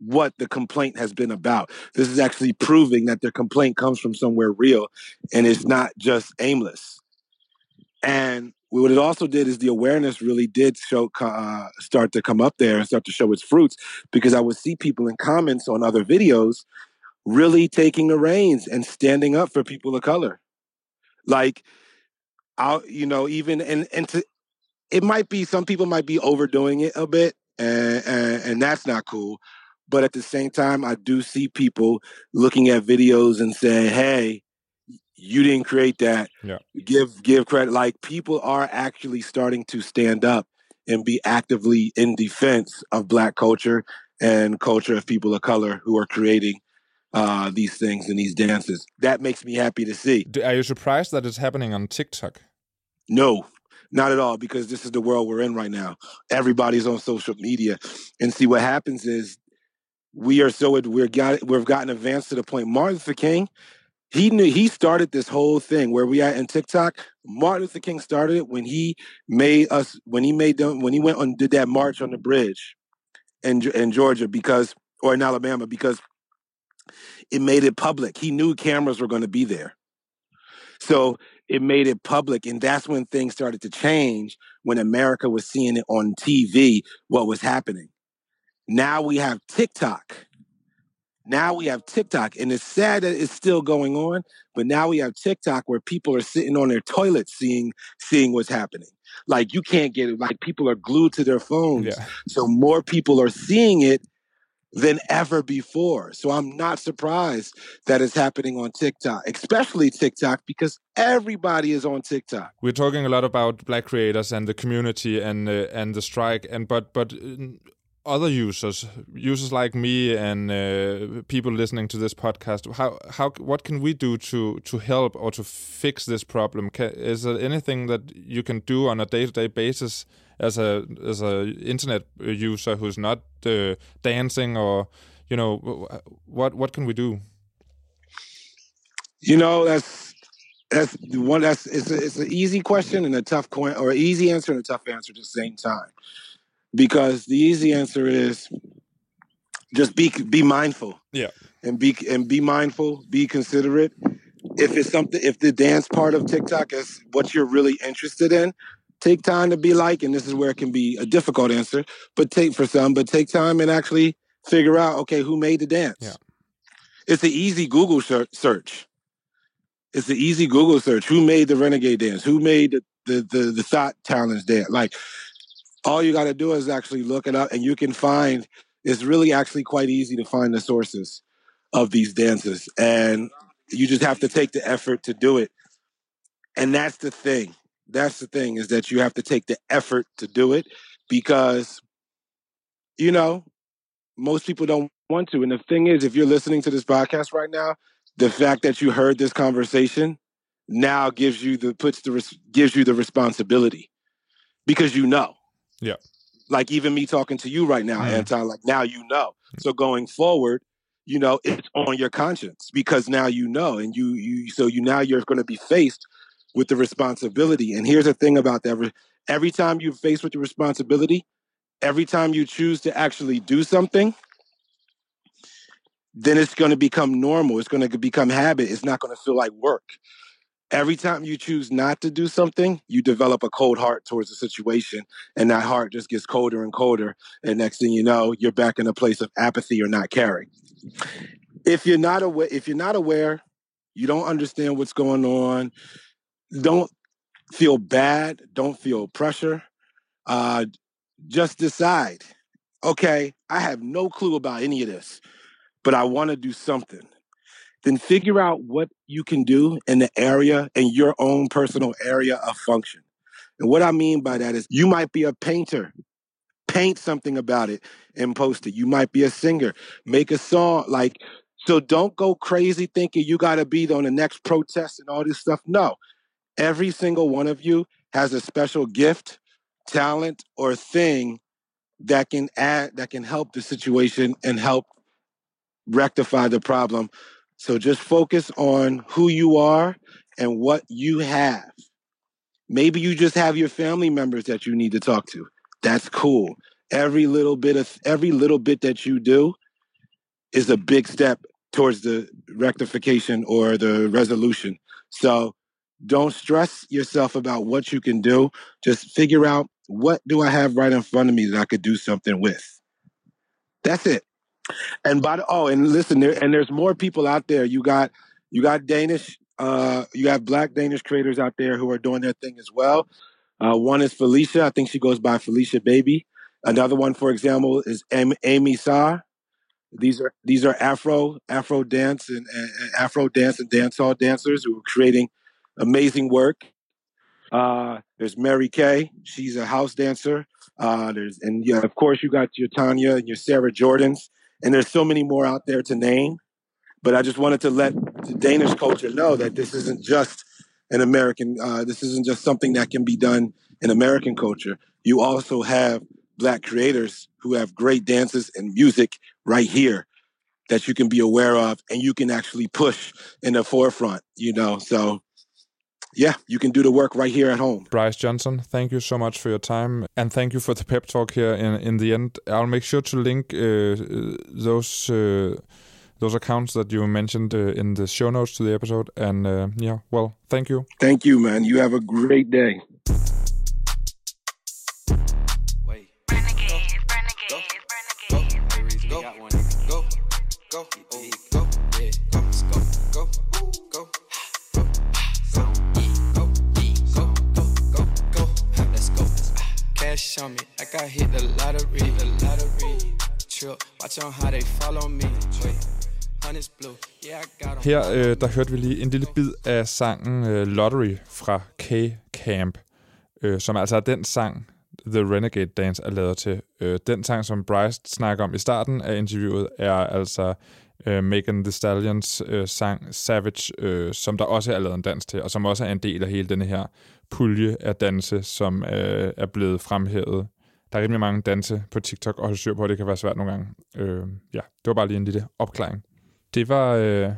what the complaint has been about. This is actually proving that their complaint comes from somewhere real and it's not just aimless. And what it also did is the awareness really did show uh, start to come up there and start to show its fruits because I would see people in comments on other videos really taking the reins and standing up for people of color. Like, I, you know, even and and to, it might be some people might be overdoing it a bit, and, and and that's not cool. But at the same time, I do see people looking at videos and saying, "Hey, you didn't create that. Yeah. Give give credit." Like people are actually starting to stand up and be actively in defense of Black culture and culture of people of color who are creating uh, these things and these dances. That makes me happy to see. Are you surprised that it's happening on TikTok? No, not at all, because this is the world we're in right now. Everybody's on social media, and see what happens is we are so we're got we've gotten advanced to the point. Martin Luther King, he knew he started this whole thing where we are in TikTok. Martin Luther King started it when he made us when he made them when he went on did that march on the bridge in in Georgia because or in Alabama because it made it public. He knew cameras were going to be there. So it made it public. And that's when things started to change when America was seeing it on TV, what was happening. Now we have TikTok. Now we have TikTok. And it's sad that it's still going on, but now we have TikTok where people are sitting on their toilets seeing seeing what's happening. Like you can't get it. Like people are glued to their phones. Yeah. So more people are seeing it than ever before. So I'm not surprised that it's happening on TikTok, especially TikTok, because everybody is on TikTok. We're talking a lot about black creators and the community and uh, and the strike, and but but uh, other users, users like me and uh, people listening to this podcast, how how what can we do to to help or to fix this problem? Ca is there anything that you can do on a day to day basis as a as a internet user who's not uh, dancing or you know what what can we do? You know, that's that's one that's it's a, it's an easy question and a tough coin or easy answer and a tough answer at the same time. Because the easy answer is just be be mindful. Yeah. And be and be mindful, be considerate. If it's something if the dance part of TikTok is what you're really interested in, take time to be like, and this is where it can be a difficult answer, but take for some, but take time and actually figure out, okay, who made the dance? Yeah. It's an easy Google search. It's an easy Google search. Who made the renegade dance? Who made the the the, the thought challenge dance? Like all you got to do is actually look it up, and you can find. It's really actually quite easy to find the sources of these dances, and you just have to take the effort to do it. And that's the thing. That's the thing is that you have to take the effort to do it because, you know, most people don't want to. And the thing is, if you're listening to this podcast right now, the fact that you heard this conversation now gives you the puts the gives you the responsibility because you know. Yeah. Like even me talking to you right now, Mm. Anton. Like now you know. So going forward, you know it's on your conscience because now you know, and you you so you now you're going to be faced with the responsibility. And here's the thing about that: Every- every time you're faced with the responsibility, every time you choose to actually do something, then it's going to become normal. It's going to become habit. It's not going to feel like work. Every time you choose not to do something, you develop a cold heart towards the situation, and that heart just gets colder and colder. And next thing you know, you're back in a place of apathy or not caring. If you're not aware, if you're not aware, you don't understand what's going on. Don't feel bad. Don't feel pressure. Uh, just decide. Okay, I have no clue about any of this, but I want to do something. Then figure out what you can do in the area in your own personal area of function. And what I mean by that is you might be a painter. Paint something about it and post it. You might be a singer. Make a song. Like, so don't go crazy thinking you got to be on the next protest and all this stuff. No. Every single one of you has a special gift, talent, or thing that can add, that can help the situation and help rectify the problem. So just focus on who you are and what you have. Maybe you just have your family members that you need to talk to. That's cool. Every little bit of every little bit that you do is a big step towards the rectification or the resolution. So don't stress yourself about what you can do. Just figure out what do I have right in front of me that I could do something with. That's it. And by the, oh, and listen, there and there's more people out there. You got you got Danish, uh, you have black Danish creators out there who are doing their thing as well. Uh, one is Felicia. I think she goes by Felicia Baby. Another one, for example, is Am- Amy Sa. These are these are Afro Afro dance and, and, and Afro dance and dancehall dancers who are creating amazing work. Uh, there's Mary Kay. She's a house dancer. Uh, there's and yeah, of course you got your Tanya and your Sarah Jordans, and there's so many more out there to name. But I just wanted to let the Danish culture know that this isn't just an American. Uh, this isn't just something that can be done in American culture. You also have black creators who have great dances and music right here that you can be aware of, and you can actually push in the forefront. You know, so yeah, you can do the work right here at home. Bryce Johnson, thank you so much for your time and thank you for the pep talk here in, in the end. I'll make sure to link uh, those uh, those accounts that you mentioned uh, in the show notes to the episode. And uh, yeah, well, thank you. Thank you, man. You have a great day. On me like I hit the lottery. The lottery. Chill, Watch on how they follow me. Wait. Her øh, der hørte vi lige en lille bid af sangen øh, Lottery fra K-Camp, øh, som altså er den sang, The Renegade Dance er lavet til. Øh, den sang, som Bryce snakker om i starten af interviewet, er altså øh, Megan Thee Stallions øh, sang Savage, øh, som der også er lavet en dans til, og som også er en del af hele denne her pulje af danse, som øh, er blevet fremhævet. Der er rimelig mange danse på TikTok, og holde styr på, at det kan være svært nogle gange. Øh, ja, det var bare lige en lille opklaring. Det var, øh,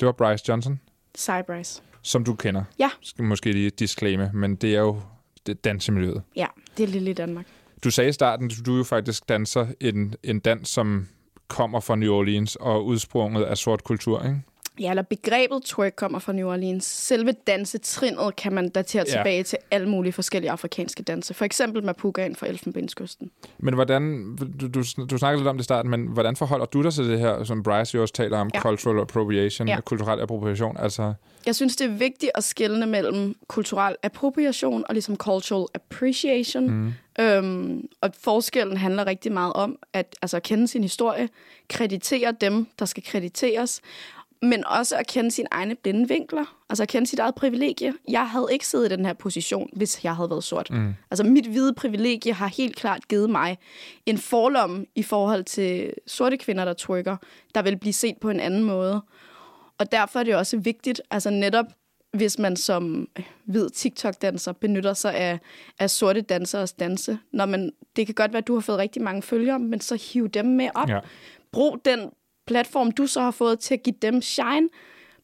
det var Bryce Johnson, Cybrise. som du kender. Ja. Skal måske lige disclaimer, men det er jo det dansemiljøet. Ja, det er lille i Danmark. Du sagde i starten, at du jo faktisk danser en, en dans, som kommer fra New Orleans og udsprunget af sort kultur, ikke? Ja, eller begrebet twerk kommer fra New Orleans. Selve dansetrinnet kan man datere Ja. tilbage til alle mulige forskellige afrikanske danse. For eksempel Mapugaen fra Elfenbenskysten. Men hvordan, du, du, du snakkede lidt om det i starten, men hvordan forholder du dig til det her, som Bryce jo også taler om, Ja. cultural appropriation, Ja. kulturel appropriation, altså... Jeg synes, det er vigtigt at skelne mellem kulturel appropriation og ligesom cultural appreciation. Mm. Øhm, og forskellen handler rigtig meget om at, altså, at kende sin historie, kreditere dem, der skal krediteres, men også at kende sine egne blinde vinkler, altså at kende sit eget privilegie. Jeg havde ikke siddet i den her position, hvis jeg havde været sort. Mm. Altså mit hvide privilegie har helt klart givet mig en forlomme i forhold til sorte kvinder, der trykker, der vil blive set på en anden måde. Og derfor er det også vigtigt, altså netop hvis man som øh, hvid TikTok-danser benytter sig af, af sorte danseres danse. Når man, det kan godt være, at du har fået rigtig mange følgere, men så hiv dem med op. Ja. Brug den platform, du så har fået til at give dem shine.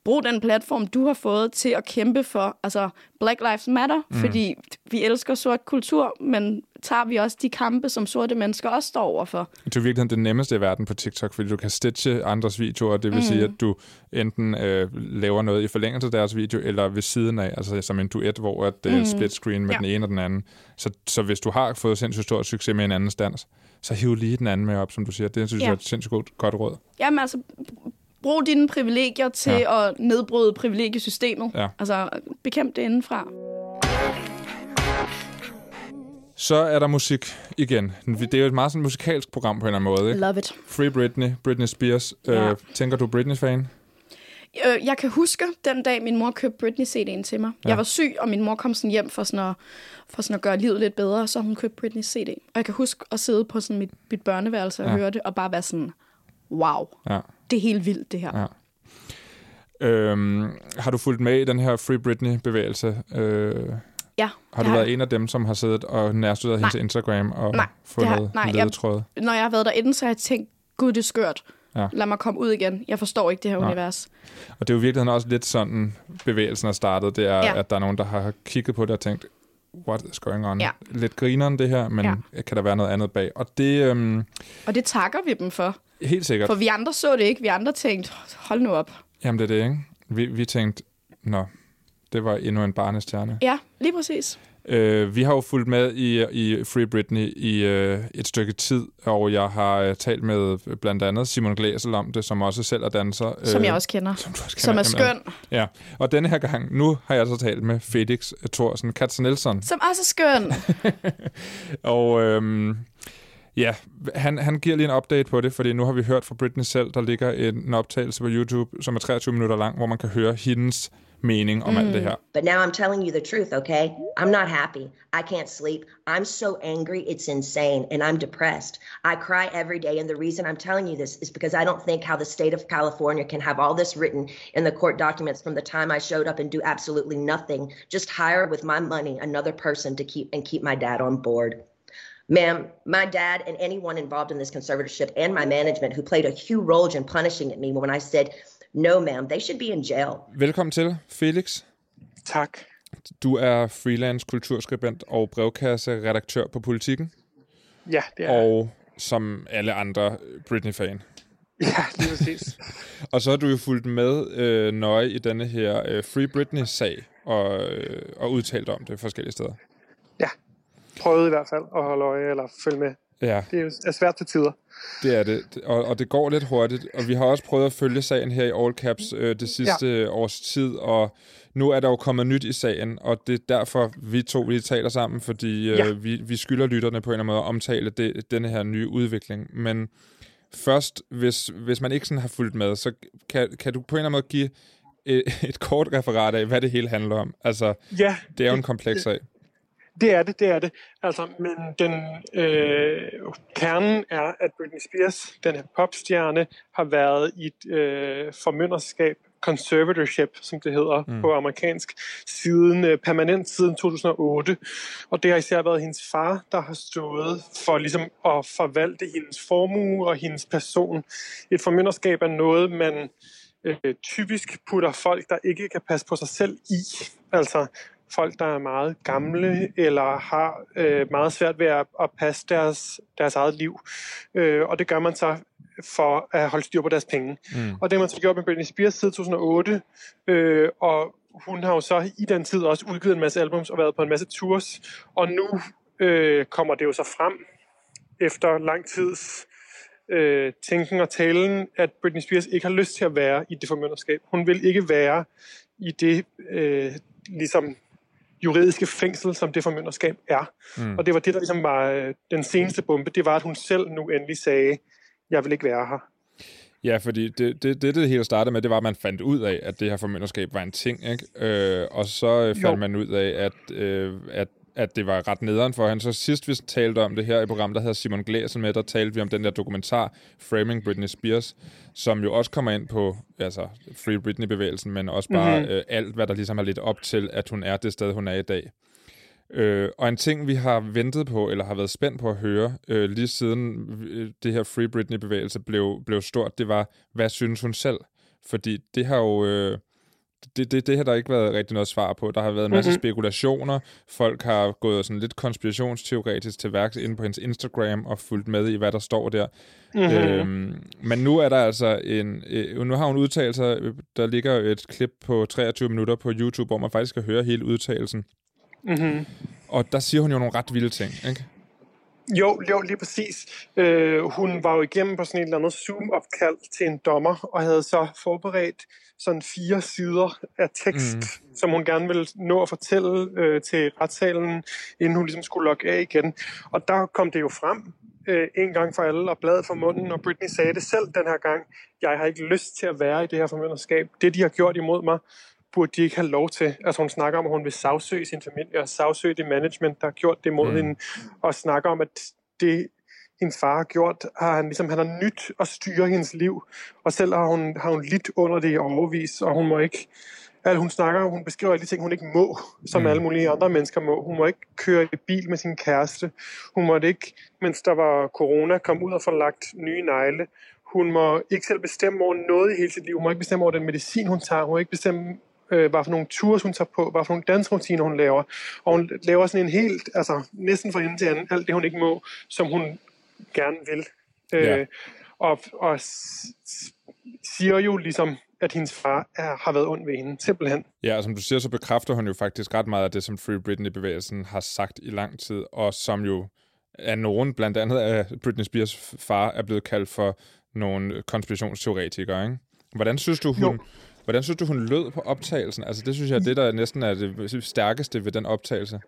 Brug den platform, du har fået til at kæmpe for altså Black Lives Matter, mm. fordi vi elsker sort kultur, men tager vi også de kampe, som sorte mennesker også står overfor. Det er virkelig det nemmeste i verden på TikTok, fordi du kan stitche andres videoer, det vil mm. sige, at du enten øh, laver noget i forlængelse af deres video, eller ved siden af, altså som en duet, hvor at, det er split screen med Ja. den ene og den anden. Så, så hvis du har fået sindssygt stor succes med en anden dans, så hiv lige den anden med op, som du siger. Det synes Ja. jeg er et sindssygt godt, godt råd. Jamen altså, brug dine privilegier til Ja. at nedbryde privilegiesystemet. Ja. Altså, bekæmp det indenfra. Så er der musik igen. Det er jo et meget sådan musikalsk program på en eller anden måde. Ikke? Love it. Free Britney, Britney Spears. Ja. Øh, tænker du Britney-fan? Øh, jeg kan huske den dag, min mor købte Britney-CD'en til mig. Ja. Jeg var syg, og min mor kom sådan hjem for sådan, at, for sådan at gøre livet lidt bedre, så hun købte Britney CD. Og jeg kan huske at sidde på sådan mit, mit børneværelse og Ja. høre det, og bare være sådan, wow, Ja. det er helt vildt det her. Ja. Øhm, har du fulgt med i den her Free Britney-bevægelse? Øh, Ja, har du har været en af dem, som har siddet og nærstuderet hendes Instagram og Nej, det fundet har- nej, jeg-? Når jeg har været derinde, så har jeg tænkt, gud, det er skørt. Ja. Lad mig komme ud igen. Jeg forstår ikke det her Nej. univers. Og det er jo i virkeligheden også lidt sådan, bevægelsen er startet. Det er, ja. At der er nogen, der har kigget på det og tænkt, what is going on? Ja. Lidt grineren det her, men. Ja. kan der være noget andet bag? Og det øhm, Og det takker vi dem for. helt sikkert. For vi andre så det ikke. Vi andre tænkte, hold nu op. Jamen det er det, ikke? Vi, vi tænkte, nå, det var endnu en barnestjerne. Ja, lige præcis. Øh, vi har jo fulgt med i, i Free Britney i øh, et stykke tid, og jeg har øh, talt med blandt andet Simon Glæsel om det, som også selv er danser. Som øh, jeg også kender. Som, du også Som kender. er Jamen, skøn. Ja, og denne her gang, nu har jeg så talt med Felix Thorsen Katzenelson. Som også er skøn. Og øhm, ja, han, han giver lige en update på det, fordi nu har vi hørt fra Britney selv, der ligger en, en optagelse på YouTube, som er 23 minutter lang, hvor man kan høre hendes mening om mm. alt det her. But now I'm telling you the truth, okay? I'm not happy. I can't sleep. I'm so angry, it's insane, and I'm depressed. I cry every day, and the reason I'm telling you this is because I don't think how the state of California can have all this written in the court documents from the time I showed up and do absolutely nothing, just hire with my money another person to keep and keep my dad on board. Ma'am, my dad and anyone involved in this conservatorship and my management who played a huge role in punishing at me when I said, no, ma'am, they should be in jail. Velkommen til, Felix. Tak. Du er freelance kulturskribent og brevkasse-redaktør på Politiken, Ja, det er og som alle andre Britney-fan. Ja, lige præcis. Og så har du jo fulgt med øh, nøje i denne her øh, Free Britney-sag, og, øh, og udtalt om det forskellige steder. ja. Prøvede i hvert fald at holde øje eller følge med. Ja. Det er svært til tider. Det er det, og, og det går lidt hurtigt, og vi har også prøvet at følge sagen her i All Caps øh, det sidste ja. års tid, og nu er der jo kommet nyt i sagen, og det er derfor, vi to lige taler sammen, fordi øh, Ja. vi, vi skylder lytterne på en eller anden måde at omtale det, denne her nye udvikling. Men først, hvis, hvis man ikke sådan har fulgt med, så kan, kan du på en eller anden måde give et, et kort referat af, hvad det hele handler om. Altså, Ja, det er jo en kompleks sag. Det er det, det er det. Altså, men den øh, kernen er, at Britney Spears, den her popstjerne, har været i et øh, formynderskab, conservatorship, som det hedder mm. på amerikansk, siden øh, permanent siden 2008. Og det har især været hendes far, der har stået for ligesom at forvalte hendes formue og hendes person. Et formynderskab er noget, man øh, typisk putter folk, der ikke kan passe på sig selv i. Altså folk, der er meget gamle eller har øh, meget svært ved at, at passe deres, deres eget liv. Øh, og det gør man så for at holde styr på deres penge. Mm. Og det har man så gjort med Britney Spears siden 2008. Øh, og hun har jo så i den tid også udgivet en masse albums og været på en masse tours. Og nu øh, kommer det jo så frem efter lang tids øh, tænken og talen, at Britney Spears ikke har lyst til at være i det formynderskab. Hun vil ikke være i det øh, ligesom juridiske fængsel, som det formynderskab er. Mm. Og det var det, der ligesom var øh, den seneste bombe. Det var, at hun selv nu endelig sagde, jeg vil ikke være her. Ja, fordi det, det, det, det hele startede med, det var, at man fandt ud af, at det her formynderskab var en ting, ikke? Øh, og så øh, fandt Jo. man ud af, at, øh, at, at det var ret nederen for han. Så sidst vi talte om det her i programmet, der hedder Simon Glæsen med, der talte vi om den der dokumentar, Framing Britney Spears, som jo også kommer ind på altså, Free Britney-bevægelsen, men også bare mm-hmm. øh, alt, hvad der ligesom har lidt op til, at hun er det sted, hun er i dag. Øh, og en ting, vi har ventet på, eller har været spændt på at høre, øh, lige siden øh, det her Free Britney-bevægelse blev, blev stort, det var, hvad synes hun selv? Fordi det har jo... Øh, det, det, det har der ikke været rigtig noget svar på. Der har været en masse mm-hmm. spekulationer. Folk har gået sådan lidt konspirationsteoretisk til værks inde på hendes Instagram og fulgt med i, hvad der står der. Mm-hmm. Øhm, men nu er der altså en... Øh, nu har hun øh, Der ligger et klip på 23 minutter på YouTube, hvor man faktisk kan høre hele udtalelsen. Mm-hmm. Og der siger hun jo nogle ret vilde ting, ikke? Jo, jo, lige præcis. Øh, hun var jo igennem på sådan et eller andet Zoom-opkald til en dommer, og havde så forberedt sådan fire sider af tekst, mm. som hun gerne ville nå at fortælle øh, til retssalen, inden hun ligesom skulle logge af igen. Og der kom det jo frem øh, en gang for alle, og bladet for munden, og Britney sagde det selv den her gang. Jeg har ikke lyst til at være i det her formynderskab. Det, de har gjort imod mig, burde de ikke have lov til. Altså hun snakker om, at hun vil sagsøge sin familie, og sagsøge det management, der har gjort det mod mm. hende, og snakker om, at det hendes far har gjort, har han ligesom, han har nyt at styre hendes liv, og selv har hun, har hun lidt under det i overvis, og hun må ikke, altså hun snakker, hun beskriver alle de ting, hun ikke må, som mm. alle mulige andre mennesker må. Hun må ikke køre i bil med sin kæreste. Hun må ikke, mens der var corona, komme ud og få lagt nye negle. Hun må ikke selv bestemme over noget i hele sit liv. Hun må ikke bestemme over den medicin, hun tager. Hun må ikke bestemme øh, hvad for nogle tours hun tager på, hvad for nogle dansrutiner hun laver. Og hun laver sådan en helt, altså næsten fra ende til anden, alt det hun ikke må, som hun gerne vil. Øh, og, og siger jo ligesom, at hendes far er, har været ond ved hende, simpelthen. Ja, og som du siger, så bekræfter hun jo faktisk ret meget af det, som Free Britney-bevægelsen har sagt i lang tid, og som jo af nogen, blandt andet af Britney Spears far, er blevet kaldt for nogle konspirationsteoretikere. Ikke? Hvordan synes du, hun, jo hvordan synes du, hun lød på optagelsen? Altså, det synes jeg, det der næsten er det stærkeste ved den optagelse.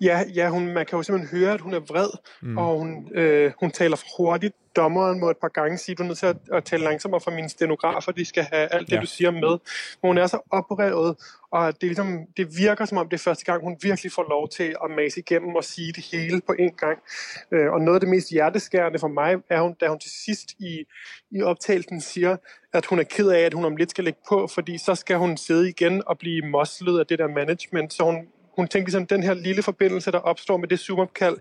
Ja, ja hun, man kan jo simpelthen høre, at hun er vred, mm. og hun, øh, hun taler for hurtigt. Dommeren må et par gange sige, du er nødt til at, at tale langsommere for mine stenografer, de skal have alt det, ja. du siger med. Men hun er så oprevet, og det, er ligesom, det virker som om det er første gang, hun virkelig får lov til at mase igennem og sige det hele på en gang. Øh, og noget af det mest hjerteskærende for mig er, hun, da hun til sidst i, i optagelsen siger, at hun er ked af, at hun om lidt skal lægge på, fordi så skal hun sidde igen og blive moslet af det der management, så hun hun tænkte ligesom, den her lille forbindelse, der opstår med det zoom-opkald,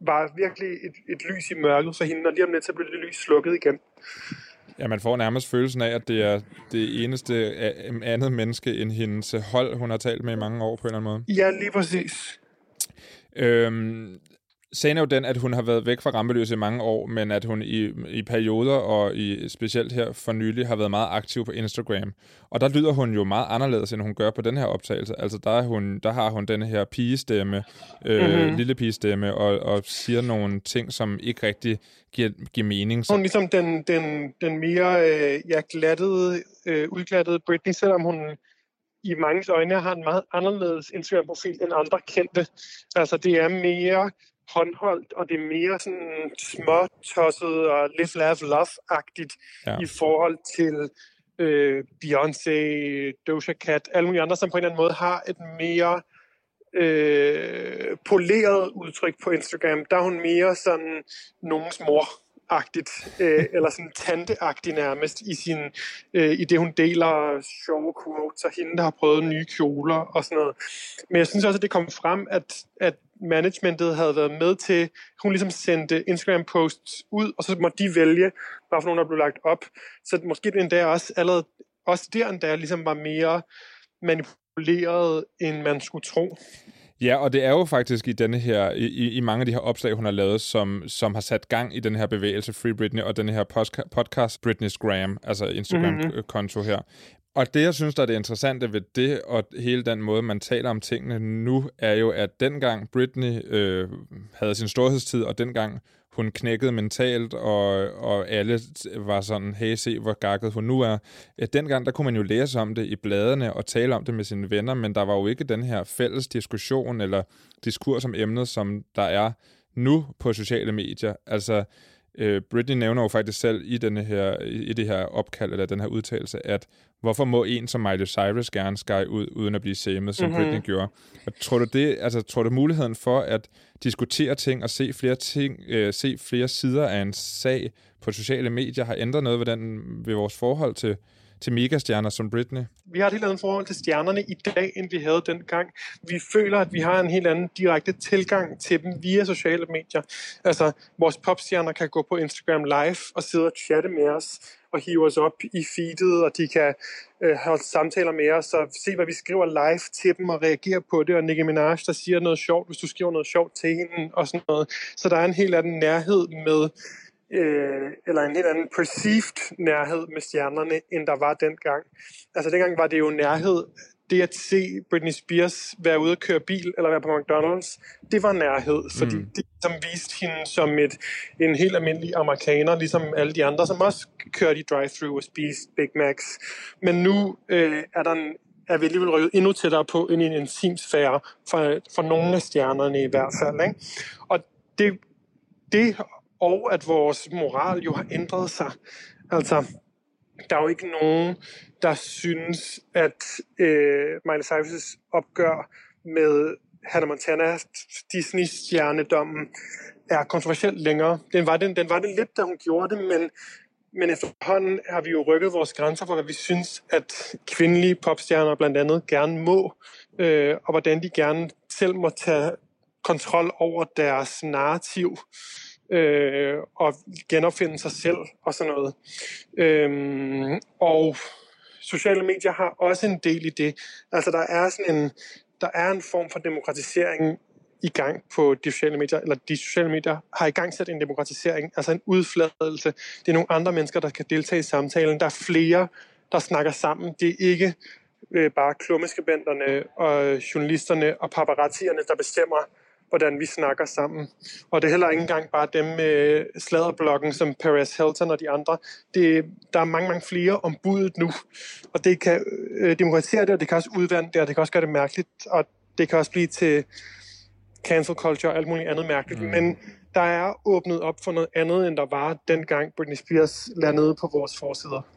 var virkelig et, et lys i mørket for hende, og lige om lidt, så blev det lys slukket igen. Ja, man får nærmest følelsen af, at det er det eneste andet menneske end hendes hold, hun har talt med i mange år på en eller anden måde. Ja, lige præcis. Øhm, Sagen er jo den, at hun har været væk fra rampeløs i mange år, men at hun i, i perioder, og i, specielt her for nylig, har været meget aktiv på Instagram. Og der lyder hun jo meget anderledes, end hun gør på den her optagelse. Altså der, er hun, der har hun den her pigestemme, øh, mm-hmm. lille pigestemme, og, og siger nogle ting, som ikke rigtig giver, giver mening. Så... Hun er ligesom den, den, den mere øh, ja, glattede, øh, udglattede Britney, selvom hun i mange øjne har en meget anderledes Instagram-profil end andre kendte. Altså det er mere håndholdt, og det er mere sådan småtosset og live, laugh, love-agtigt ja. i forhold til øh, Beyoncé, Doja Cat, alle mulige andre, som på en eller anden måde har et mere øh, poleret udtryk på Instagram. Der er hun mere sådan nogens mor agtigt øh, eller sådan tanteagtig nærmest i, sin, øh, i det, hun deler sjove quotes og hende, der har prøvet nye kjoler og sådan noget. Men jeg synes også, at det kom frem, at, at managementet havde været med til, hun ligesom sendte Instagram-posts ud, og så måtte de vælge, hvad for nogen, der blev lagt op. Så måske det endda også allerede, også der endda ligesom var mere manipuleret, end man skulle tro. Ja, og det er jo faktisk i denne her, i, i mange af de her opslag, hun har lavet, som, som har sat gang i den her bevægelse Free Britney, og den her podcast Britney's Gram, altså Instagram-konto her. Og det, jeg synes, der er det interessante ved det, og hele den måde, man taler om tingene nu, er jo, at dengang Britney øh, havde sin storhedstid, og dengang hun knækkede mentalt, og, og alle var sådan, hey, se hvor gakket hun nu er. Dengang, der kunne man jo læse om det i bladene og tale om det med sine venner, men der var jo ikke den her fælles diskussion eller diskurs om emnet, som der er nu på sociale medier. Altså, øh, Britney nævner jo faktisk selv i, denne her, i det her opkald, eller den her udtalelse, at hvorfor må en som Miley Cyrus gerne skære ud, uden at blive samet, som mm-hmm. Britney gjorde? Og tror du det, altså tror du muligheden for at diskutere ting og se flere ting, øh, se flere sider af en sag på sociale medier, har ændret noget ved, den, ved vores forhold til, til megastjerner som Britney? Vi har et helt andet forhold til stjernerne i dag, end vi havde dengang. Vi føler, at vi har en helt anden direkte tilgang til dem via sociale medier. Altså, vores popstjerner kan gå på Instagram live og sidde og chatte med os og hive os op i feedet, og de kan øh, holde samtaler med os og se, hvad vi skriver live til dem og reagere på det. Og Nicki Minaj, der siger noget sjovt, hvis du skriver noget sjovt til hende og sådan noget. Så der er en helt anden nærhed med øh, eller en helt anden perceived nærhed med stjernerne, end der var dengang. Altså dengang var det jo nærhed, det at se Britney Spears være ude og køre bil, eller være på McDonald's, det var nærhed, fordi mm. det som viste hende som et, en helt almindelig amerikaner, ligesom alle de andre, som også kørte i drive-thru og spiste Big Macs. Men nu øh, er, der en, er vi alligevel rykket endnu tættere på ind i en intim sfære for, for nogle af stjernerne i hvert fald. Ikke? Og det, det og at vores moral jo har ændret sig. Altså, der er jo ikke nogen, der synes, at øh, Miley Cyrus' opgør med Hannah Montana Disney-stjernedommen er kontroversielt længere. Den var den, den var det lidt, da hun gjorde det, men, men efterhånden har vi jo rykket vores grænser for, hvad vi synes, at kvindelige popstjerner blandt andet gerne må, øh, og hvordan de gerne selv må tage kontrol over deres narrativ øh, og genopfinde sig selv og sådan noget. Øhm, og sociale medier har også en del i det. Altså der er sådan en, der er en form for demokratisering i gang på de sociale medier, eller de sociale medier har i gang sat en demokratisering, altså en udfladelse. Det er nogle andre mennesker, der kan deltage i samtalen. Der er flere, der snakker sammen. Det er ikke øh, bare klummeskribenterne og journalisterne og paparazzierne, der bestemmer, hvordan vi snakker sammen. Og det er heller ikke engang bare dem med sladderblokken som Paris Hilton og de andre. Det, der er mange, mange flere om budet nu. Og det kan øh, demokratisere det, og det kan også udvande det, og det kan også gøre det mærkeligt. Og det kan også blive til cancel culture og alt muligt andet mærkeligt. Mm. Men der er åbnet op for noget andet, end der var dengang Britney Spears landede på vores forsider.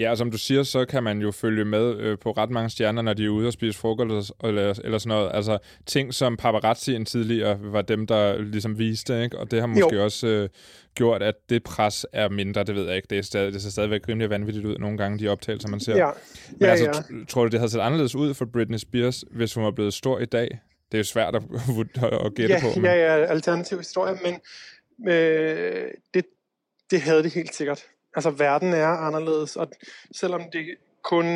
Ja, og som du siger, så kan man jo følge med øh, på ret mange stjerner, når de er ude og spise frokost eller, eller sådan noget. Altså ting, som paparazzien tidligere var dem, der ligesom viste, ikke? Og det har måske jo. også øh, gjort, at det pres er mindre, det ved jeg ikke. Det, er stadig, det ser stadigvæk rimelig vanvittigt ud nogle gange, de optagelser, man ser. Ja. Ja, Men altså, ja. tror du, det havde set anderledes ud for Britney Spears, hvis hun var blevet stor i dag? Det er jo svært at, at gætte ja, på. Ja, ja, alternativ historie, men øh, det, det havde det helt sikkert. Altså, verden er anderledes, og selvom det kun,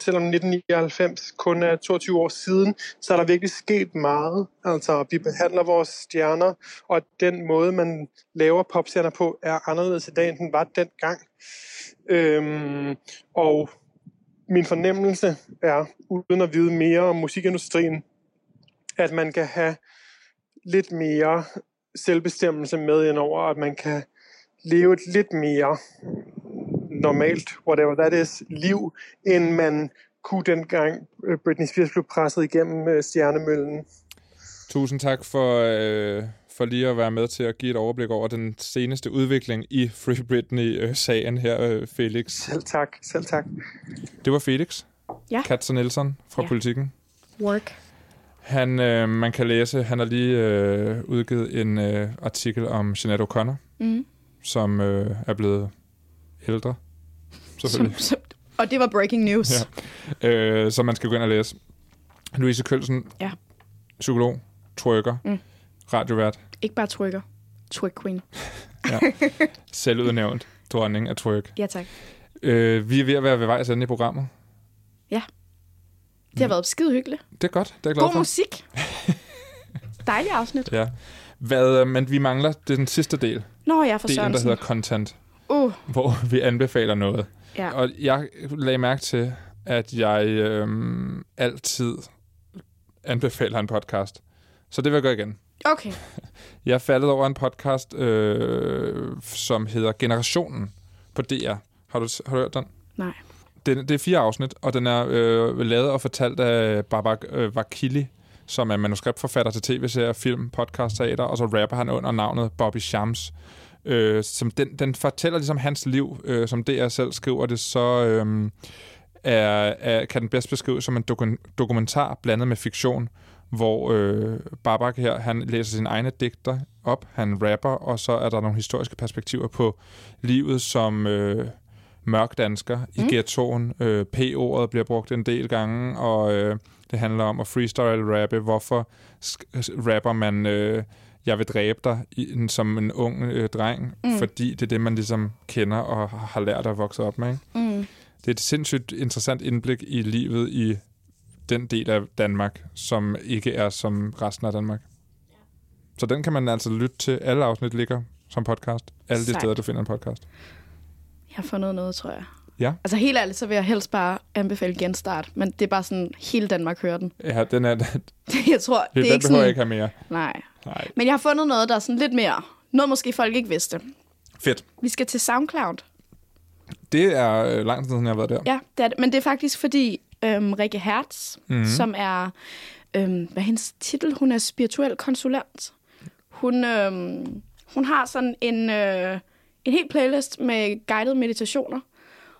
selvom 1999 kun er 22 år siden, så er der virkelig sket meget. Altså, vi behandler vores stjerner, og den måde, man laver popstjerner på, er anderledes i dag, end den var dengang. Øhm, og min fornemmelse er, uden at vide mere om musikindustrien, at man kan have lidt mere selvbestemmelse med indover, at man kan leve et lidt mere normalt, whatever that is, liv, end man kunne dengang øh, Britney Spears blev presset igennem øh, stjernemøllen. Tusind tak for, øh, for lige at være med til at give et overblik over den seneste udvikling i Free Britney-sagen her, øh, Felix. Selv tak, selv tak. Det var Felix. Ja. Katzer Nielsen fra Ja. Politikken. Work. Han, øh, man kan læse, han har lige øh, udgivet en øh, artikel om Jeanette O'Connor, Mm. Som øh, er blevet ældre. Som, Selvfølgelig. som, og det var breaking news. Ja. Øh, som man skal gå ind og læse. Louise Kølsen, Ja. psykolog, trykker, Mm. radiovært, Ikke bare trykker. Twerk queen. selvudnævnt dronning af twerk. Ja, tak. Øh, vi er ved at være ved vejs ende i programmet. Det har været skide hyggeligt. Det er godt, det er glad God for. musik. Dejlig afsnit. Ja. Hvad, øh, men vi mangler det er den sidste del, Nå, jeg er for delen, der Sørensen. hedder content, Uh, hvor vi anbefaler noget. ja. Og jeg lagde mærke til, at jeg øhm, altid anbefaler en podcast. Så det vil jeg gøre igen. Okay. Jeg er faldet over en podcast, øh, som hedder Generationen på DR. Har du, har du hørt den? Nej. Det, det er fire afsnit, og den er øh, lavet og fortalt af Babak øh, Vakili, som er manuskriptforfatter til tv-serier, film, podcast, teater, og så rapper han under navnet Bobby Shams. Øh, som den, den fortæller ligesom hans liv, øh, som DR selv skriver det, så øh, er, er, kan den bedst beskrives som en doku- dokumentar blandet med fiktion, hvor øh, Babak her, han læser sine egne digter op, han rapper, og så er der nogle historiske perspektiver på livet som øh, mørk dansker i Mm. ghettoen. Øh, P-ordet bliver brugt en del gange, og øh, det handler om at freestyle-rappe. Hvorfor rapper man øh, jeg vil dræbe dig i, som en ung øh, dreng? Mm. Fordi det er det, man ligesom kender og har lært at vokse op med. Ikke? Mm. Det er et sindssygt interessant indblik i livet i den del af Danmark, som ikke er som resten af Danmark. Så den kan man altså lytte til. Alle afsnit ligger som podcast. Alle de Sejt. steder, du finder en podcast. Har fundet noget, tror jeg. Ja. Altså helt ærligt, så vil jeg helst bare anbefale genstart. Men det er bare sådan, hele Danmark hører den. Ja, den er, Jeg tror, det er den ikke sådan... jeg ikke have mere. Nej. Nej. Men jeg har fundet noget, der er sådan lidt mere... Noget måske folk ikke vidste. Fedt. Vi skal til SoundCloud. Det er øh, lang tid siden, jeg har været der. Ja, det er det. Men det er faktisk fordi øhm, Rikke Hertz, mm-hmm. som er... Øhm, hvad er hendes titel? Hun er spirituel konsulent. Hun, øhm, hun har sådan en, øh, en helt playlist med guidede meditationer,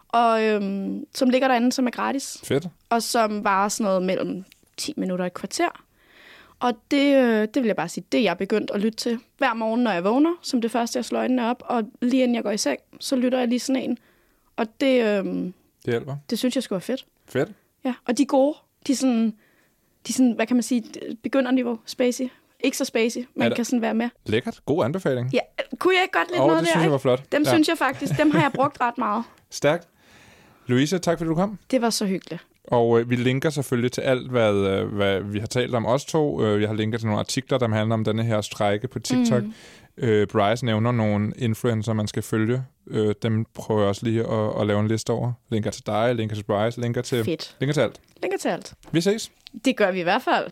og, øhm, som ligger derinde, som er gratis, Fedt. og som varer sådan noget mellem 10 minutter og et kvarter. Og det, øh, det vil jeg bare sige, det er jeg begyndt at lytte til hver morgen, når jeg vågner, som det første, jeg slår øjnene op, og lige inden jeg går i seng, så lytter jeg lige sådan en. Og det, øhm, Det hjælper. det synes jeg skulle være fedt. Fedt. Ja, og de er gode. De er sådan, de er sådan hvad kan man sige, begynderniveau, spacey. Ikke så spacey, man kan sådan være med. Lækkert. God anbefaling. Ja, kunne jeg ikke godt lidt Åh, noget det der? synes jeg var flot. Dem Ja. synes jeg faktisk, dem har jeg brugt ret meget. Stærkt. Louise, tak fordi du kom. Det var så hyggeligt. Og øh, vi linker selvfølgelig til alt, hvad, øh, hvad vi har talt om os to. Øh, jeg har linket til nogle artikler, der handler om denne her strække på TikTok. Mm. Øh, Bryce nævner nogle influencer, man skal følge. Øh, dem prøver jeg også lige at, at lave en liste over. Linker til dig, linker til Bryce, linker til, Fedt. linker til alt. Linker til alt. Vi ses. Det gør vi i hvert fald.